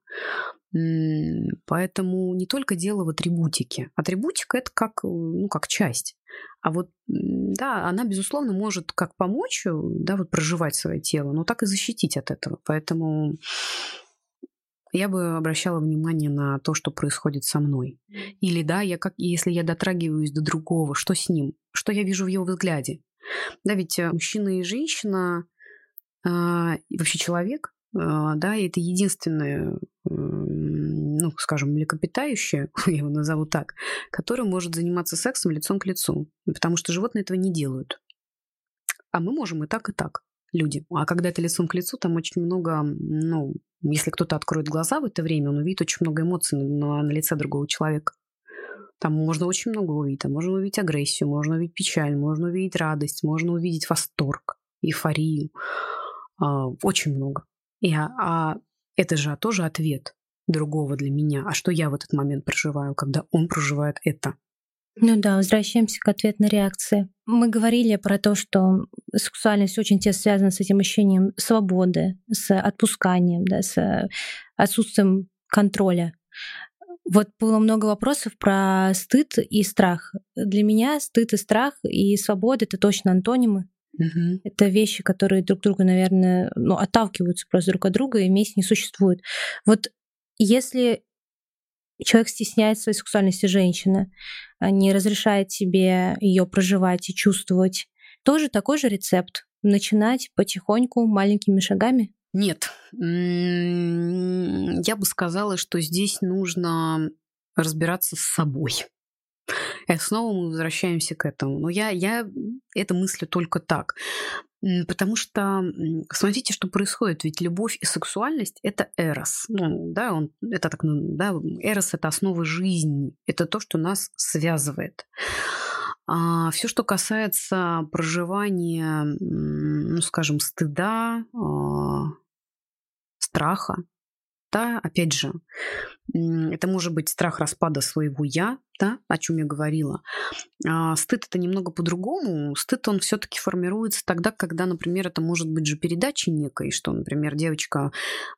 S2: Поэтому не только дело в атрибутике. Атрибутика это как, ну, как часть. А вот, да, она, безусловно, может как помочь, да, вот проживать свое тело, но так и защитить от этого. Поэтому я бы обращала внимание на то, что происходит со мной. Или да, я как, если я дотрагиваюсь до другого, что с ним, что я вижу в его взгляде. Да, ведь э, мужчина и женщина, и вообще человек, а, да, это единственное, ну, скажем, млекопитающее, я его назову так, которое может заниматься сексом лицом к лицу, потому что животные этого не делают. А мы можем и так, и так, люди. А когда это лицом к лицу, там очень много, ну, если кто-то откроет глаза в это время, он увидит очень много эмоций на, на лице другого человека. Там можно очень много увидеть. Там можно увидеть агрессию, можно увидеть печаль, можно увидеть радость, можно увидеть восторг, эйфорию. А, очень много. И, а, а это же тоже ответ другого для меня. А что я в этот момент проживаю, когда он проживает это?
S1: Ну да, возвращаемся к ответной реакции. Мы говорили про то, что сексуальность очень тесно связана с этим ощущением свободы, с отпусканием, да, с отсутствием контроля. Вот было много вопросов про стыд и страх. Для меня стыд и страх и свобода — это точно антонимы. Угу. Это вещи, которые друг друга, наверное, ну, отталкиваются просто друг от друга и вместе не существуют. Вот если человек стесняет своей сексуальности женщины, а не разрешает себе ее проживать и чувствовать, тоже такой же рецепт. Начинать потихоньку, маленькими шагами?
S2: Нет. Я бы сказала, что здесь нужно разбираться с собой. И снова мы возвращаемся к этому. Но я, я это мыслю только так. Потому что, смотрите, что происходит. Ведь любовь и сексуальность — это эрос. Ну, да, он, это так, да, эрос — это основа жизни. Это то, что нас связывает. А все, что касается проживания, ну, скажем, стыда, а, страха, да, опять же, это может быть страх распада своего я, да, о чем я говорила. А стыд это немного по-другому. Стыд он все-таки формируется тогда, когда, например, это может быть же передача некой, что, например, девочка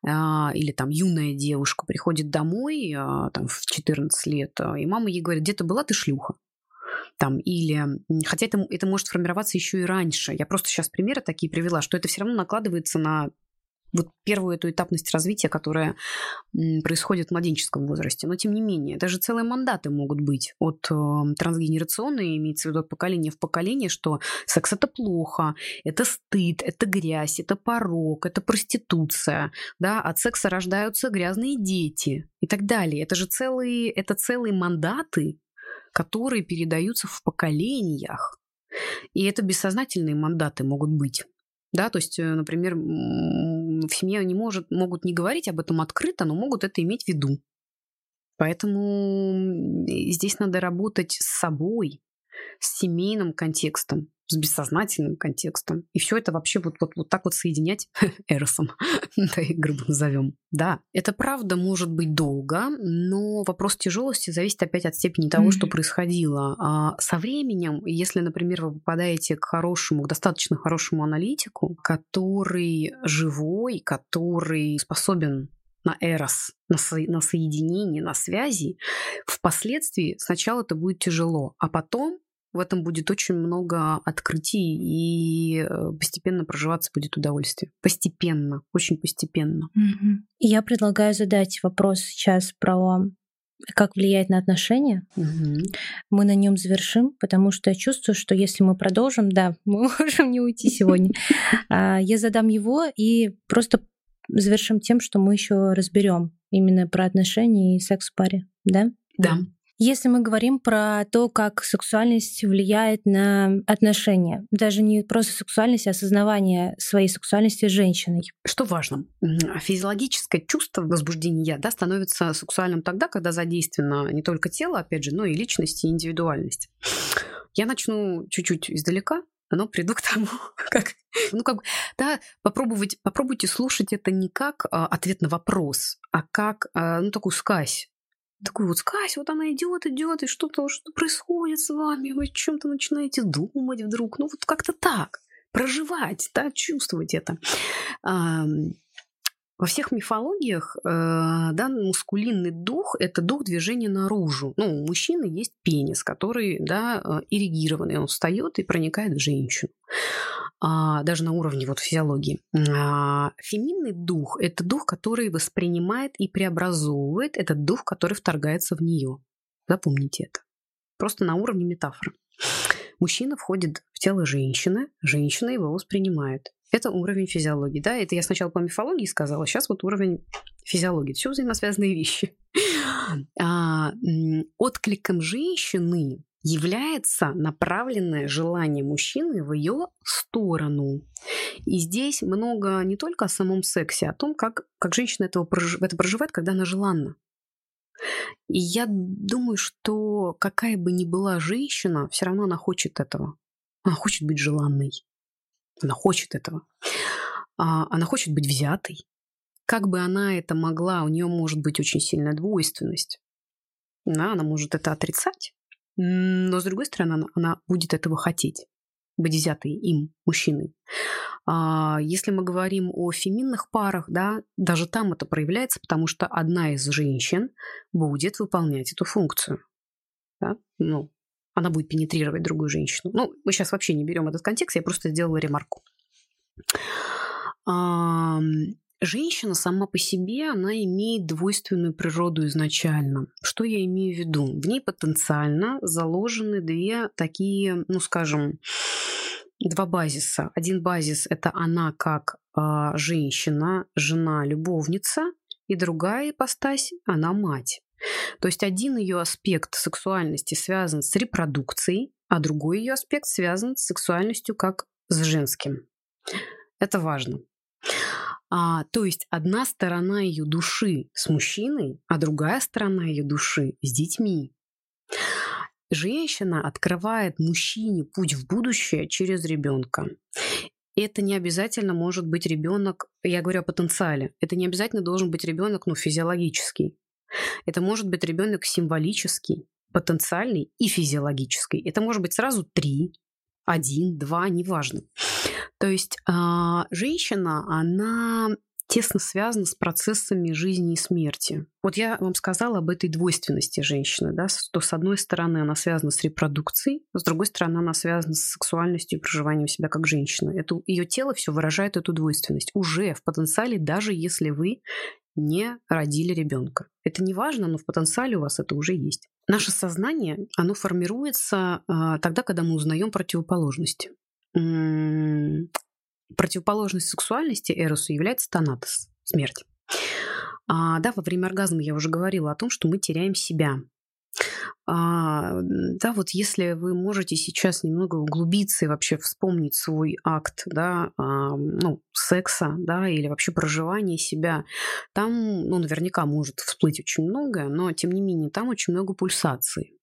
S2: а, или там юная девушка приходит домой а, там, в 14 лет, а, и мама ей говорит, где ты была, ты шлюха там, или, хотя это, это может формироваться еще и раньше. Я просто сейчас примеры такие привела, что это все равно накладывается на вот первую эту этапность развития, которая происходит в младенческом возрасте. Но тем не менее, даже целые мандаты могут быть от э, трансгенерационной, имеется в виду от поколения в поколение, что секс это плохо, это стыд, это грязь, это порог, это проституция, да, от секса рождаются грязные дети и так далее. Это же целые, это целые мандаты, которые передаются в поколениях. И это бессознательные мандаты могут быть. Да, то есть, э, например, в семье они может, могут не говорить об этом открыто, но могут это иметь в виду. Поэтому здесь надо работать с собой, с семейным контекстом, с бессознательным контекстом. И все это вообще вот, вот, вот так вот соединять эросом, да грубо назовем. Да, это правда может быть долго, но вопрос тяжелости зависит опять от степени того, mm-hmm. что происходило. А со временем, если, например, вы попадаете к хорошему, к достаточно хорошему аналитику, который живой, который способен на эрос, на, со, на соединение, на связи, впоследствии сначала это будет тяжело, а потом в этом будет очень много открытий, и э, постепенно проживаться будет удовольствие. Постепенно, очень постепенно.
S1: Угу. Я предлагаю задать вопрос сейчас про как влияет на отношения. Угу. Мы на нем завершим, потому что я чувствую, что если мы продолжим, да, мы можем не уйти сегодня. А, я задам его и просто завершим тем, что мы еще разберем именно про отношения и секс в паре, да?
S2: Да.
S1: Если мы говорим про то, как сексуальность влияет на отношения, даже не просто сексуальность, а осознавание своей сексуальности женщиной.
S2: Что важно? Физиологическое чувство возбуждения да, становится сексуальным тогда, когда задействовано не только тело, опять же, но и личность и индивидуальность. Я начну чуть-чуть издалека, но приду к тому, как, ну как, да, попробовать, попробуйте слушать это не как а, ответ на вопрос, а как, а, ну такую сказь, такой вот скась, вот она идет, идет, и что-то что происходит с вами, вы чем-то начинаете думать вдруг, ну вот как-то так, проживать, да, чувствовать это. Во всех мифологиях э, да, мускулинный дух – это дух движения наружу. Ну, у мужчины есть пенис, который да, э, ирригированный, он встает и проникает в женщину. А, даже на уровне вот физиологии. А, феминный дух – это дух, который воспринимает и преобразовывает, это дух, который вторгается в нее. Запомните это. Просто на уровне метафоры. Мужчина входит в тело женщины, женщина его воспринимает. Это уровень физиологии. Да, это я сначала по мифологии сказала, сейчас вот уровень физиологии. Все взаимосвязанные вещи. А, откликом женщины является направленное желание мужчины в ее сторону. И здесь много не только о самом сексе, а о том, как, как женщина этого это проживает, когда она желанна. И я думаю, что какая бы ни была женщина, все равно она хочет этого. Она хочет быть желанной. Она хочет этого. А, она хочет быть взятой. Как бы она это могла, у нее может быть очень сильная двойственность. Да, она может это отрицать, но с другой стороны, она, она будет этого хотеть быть взятой им, мужчиной. А если мы говорим о феминных парах, да, даже там это проявляется, потому что одна из женщин будет выполнять эту функцию. Да? Ну, она будет пенетрировать другую женщину. Ну, мы сейчас вообще не берем этот контекст, я просто сделала ремарку. Женщина сама по себе, она имеет двойственную природу изначально. Что я имею в виду? В ней потенциально заложены две такие, ну скажем, два базиса. Один базис – это она как э, женщина, жена, любовница, и другая ипостась – она мать. То есть один ее аспект сексуальности связан с репродукцией, а другой ее аспект связан с сексуальностью как с женским. Это важно. А, то есть одна сторона ее души с мужчиной, а другая сторона ее души с детьми. Женщина открывает мужчине путь в будущее через ребенка. Это не обязательно может быть ребенок, я говорю о потенциале, это не обязательно должен быть ребенок, ну, физиологический. Это может быть ребенок символический, потенциальный и физиологический. Это может быть сразу три, один, два, неважно. То есть э, женщина, она тесно связана с процессами жизни и смерти. Вот я вам сказала об этой двойственности женщины, да, что с одной стороны она связана с репродукцией, с другой стороны она связана с сексуальностью и проживанием себя как женщина. Это, ее тело все выражает эту двойственность уже в потенциале, даже если вы не родили ребенка. Это не важно, но в потенциале у вас это уже есть. Наше сознание, оно формируется а, тогда, когда мы узнаем противоположности. Противоположность сексуальности Эросу является танатос, смерть. А, да, во время оргазма я уже говорила о том, что мы теряем себя. А, да, вот если вы можете сейчас немного углубиться и вообще вспомнить свой акт, да, а, ну, секса, да, или вообще проживания себя, там, ну, наверняка может всплыть очень многое, но, тем не менее, там очень много пульсаций.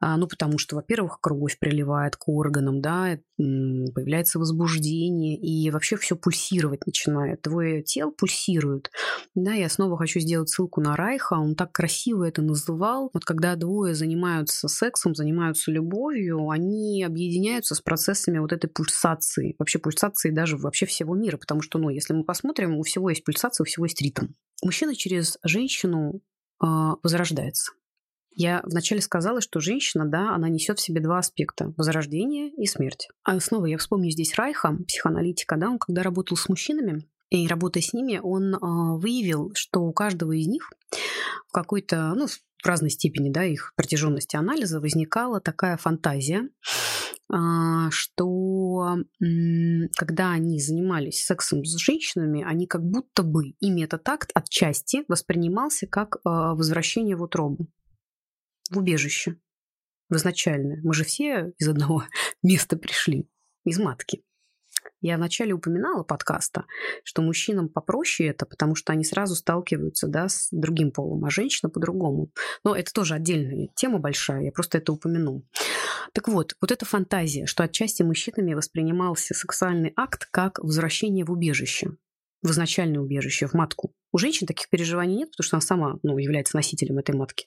S2: А, ну, потому что, во-первых, кровь приливает к органам, да, появляется возбуждение, и вообще все пульсировать начинает. Твое тело пульсирует. Да, я снова хочу сделать ссылку на Райха, он так красиво это называл. Вот когда двое занимаются сексом, занимаются любовью, они объединяются с процессами вот этой пульсации, вообще пульсации даже вообще всего мира, потому что, ну, если мы посмотрим, у всего есть пульсация, у всего есть ритм. Мужчина через женщину э, возрождается. Я вначале сказала, что женщина, да, она несет в себе два аспекта – возрождение и смерть. А снова я вспомню здесь Райха, психоаналитика, да, он когда работал с мужчинами, и работая с ними, он э, выявил, что у каждого из них в какой-то, ну, в разной степени, да, их протяженности анализа возникала такая фантазия, э, что когда они занимались сексом с женщинами, они как будто бы, ими этот акт отчасти воспринимался как э, возвращение в утробу в убежище, в изначальное. Мы же все из одного места пришли, из матки. Я вначале упоминала подкаста, что мужчинам попроще это, потому что они сразу сталкиваются да, с другим полом, а женщина по-другому. Но это тоже отдельная тема большая, я просто это упомяну. Так вот, вот эта фантазия, что отчасти мужчинами воспринимался сексуальный акт как возвращение в убежище в изначальное убежище, в матку. У женщин таких переживаний нет, потому что она сама ну, является носителем этой матки.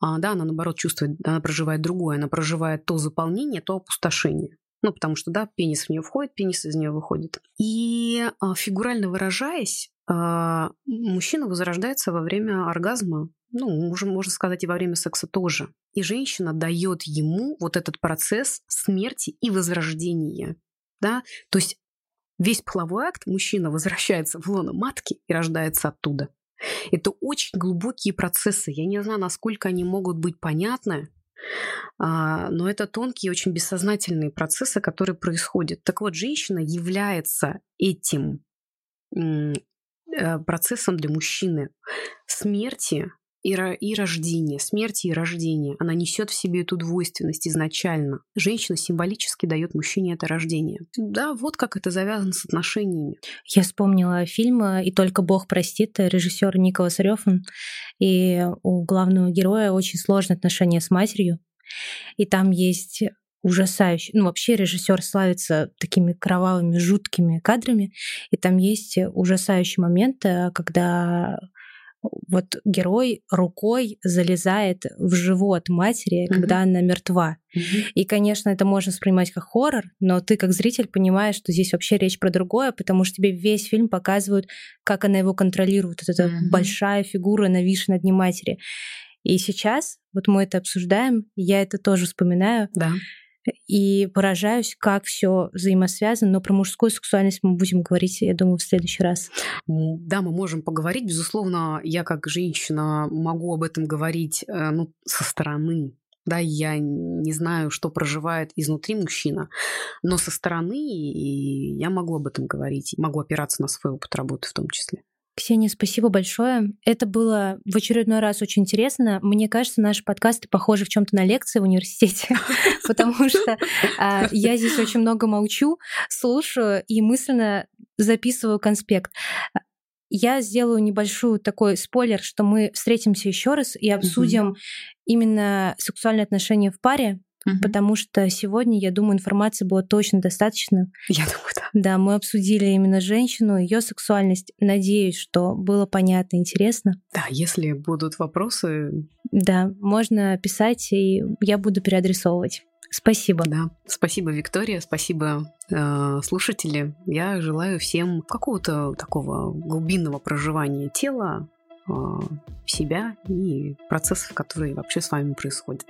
S2: А, да, она наоборот чувствует, она проживает другое, она проживает то заполнение, то опустошение. Ну, потому что, да, пенис в нее входит, пенис из нее выходит. И а, фигурально выражаясь, а, мужчина возрождается во время оргазма, ну, можно, можно сказать, и во время секса тоже. И женщина дает ему вот этот процесс смерти и возрождения. Да? То есть Весь половой акт мужчина возвращается в лоно матки и рождается оттуда. Это очень глубокие процессы. Я не знаю, насколько они могут быть понятны, А, но это тонкие, очень бессознательные процессы, которые происходят. Так вот, женщина является этим э, процессом для мужчины. Смерти и, и рождение, смерти и рождение. Она несет в себе эту двойственность изначально. Женщина символически дает мужчине это рождение. Да, вот как это завязано с отношениями.
S1: Я вспомнила фильм «И только Бог простит» режиссер Николас Рёфан. И у главного героя очень сложные отношения с матерью. И там есть ужасающий. Ну, вообще режиссер славится такими кровавыми, жуткими кадрами. И там есть ужасающий момент, э, когда вот герой рукой залезает в живот матери, mm-hmm. когда она мертва. Mm-hmm. И, конечно, это можно воспринимать как хоррор, но ты как зритель понимаешь, что здесь вообще речь про другое, потому что тебе весь фильм показывают, как она его контролирует. Вот эта mm-hmm. большая фигура, нависшая над ним матери. И сейчас, вот мы это обсуждаем, я это тоже вспоминаю.
S2: Да
S1: и поражаюсь, как все взаимосвязано, но про мужскую сексуальность мы будем говорить, я думаю, в следующий раз.
S2: Да, мы можем поговорить. Безусловно, я как женщина могу об этом говорить э, ну, со стороны. Да, я не знаю, что проживает изнутри мужчина, но со стороны я могу об этом говорить, могу опираться на свой опыт работы в том числе.
S1: Ксения, спасибо большое. Это было в очередной раз очень интересно. Мне кажется, наши подкасты похожи в чем-то на лекции в университете, потому что а, я здесь очень много молчу, слушаю и мысленно записываю конспект. Я сделаю небольшой такой спойлер, что мы встретимся еще раз и обсудим именно сексуальные отношения в паре, угу. потому что сегодня, я думаю, информации было точно достаточно.
S2: Я думаю, да.
S1: Да, мы обсудили именно женщину, ее сексуальность. Надеюсь, что было понятно, интересно.
S2: Да, если будут вопросы.
S1: Да, можно писать, и я буду переадресовывать. Спасибо.
S2: Да, спасибо, Виктория, спасибо, э, слушатели. Я желаю всем какого-то такого глубинного проживания тела, э, себя и процессов, которые вообще с вами происходят.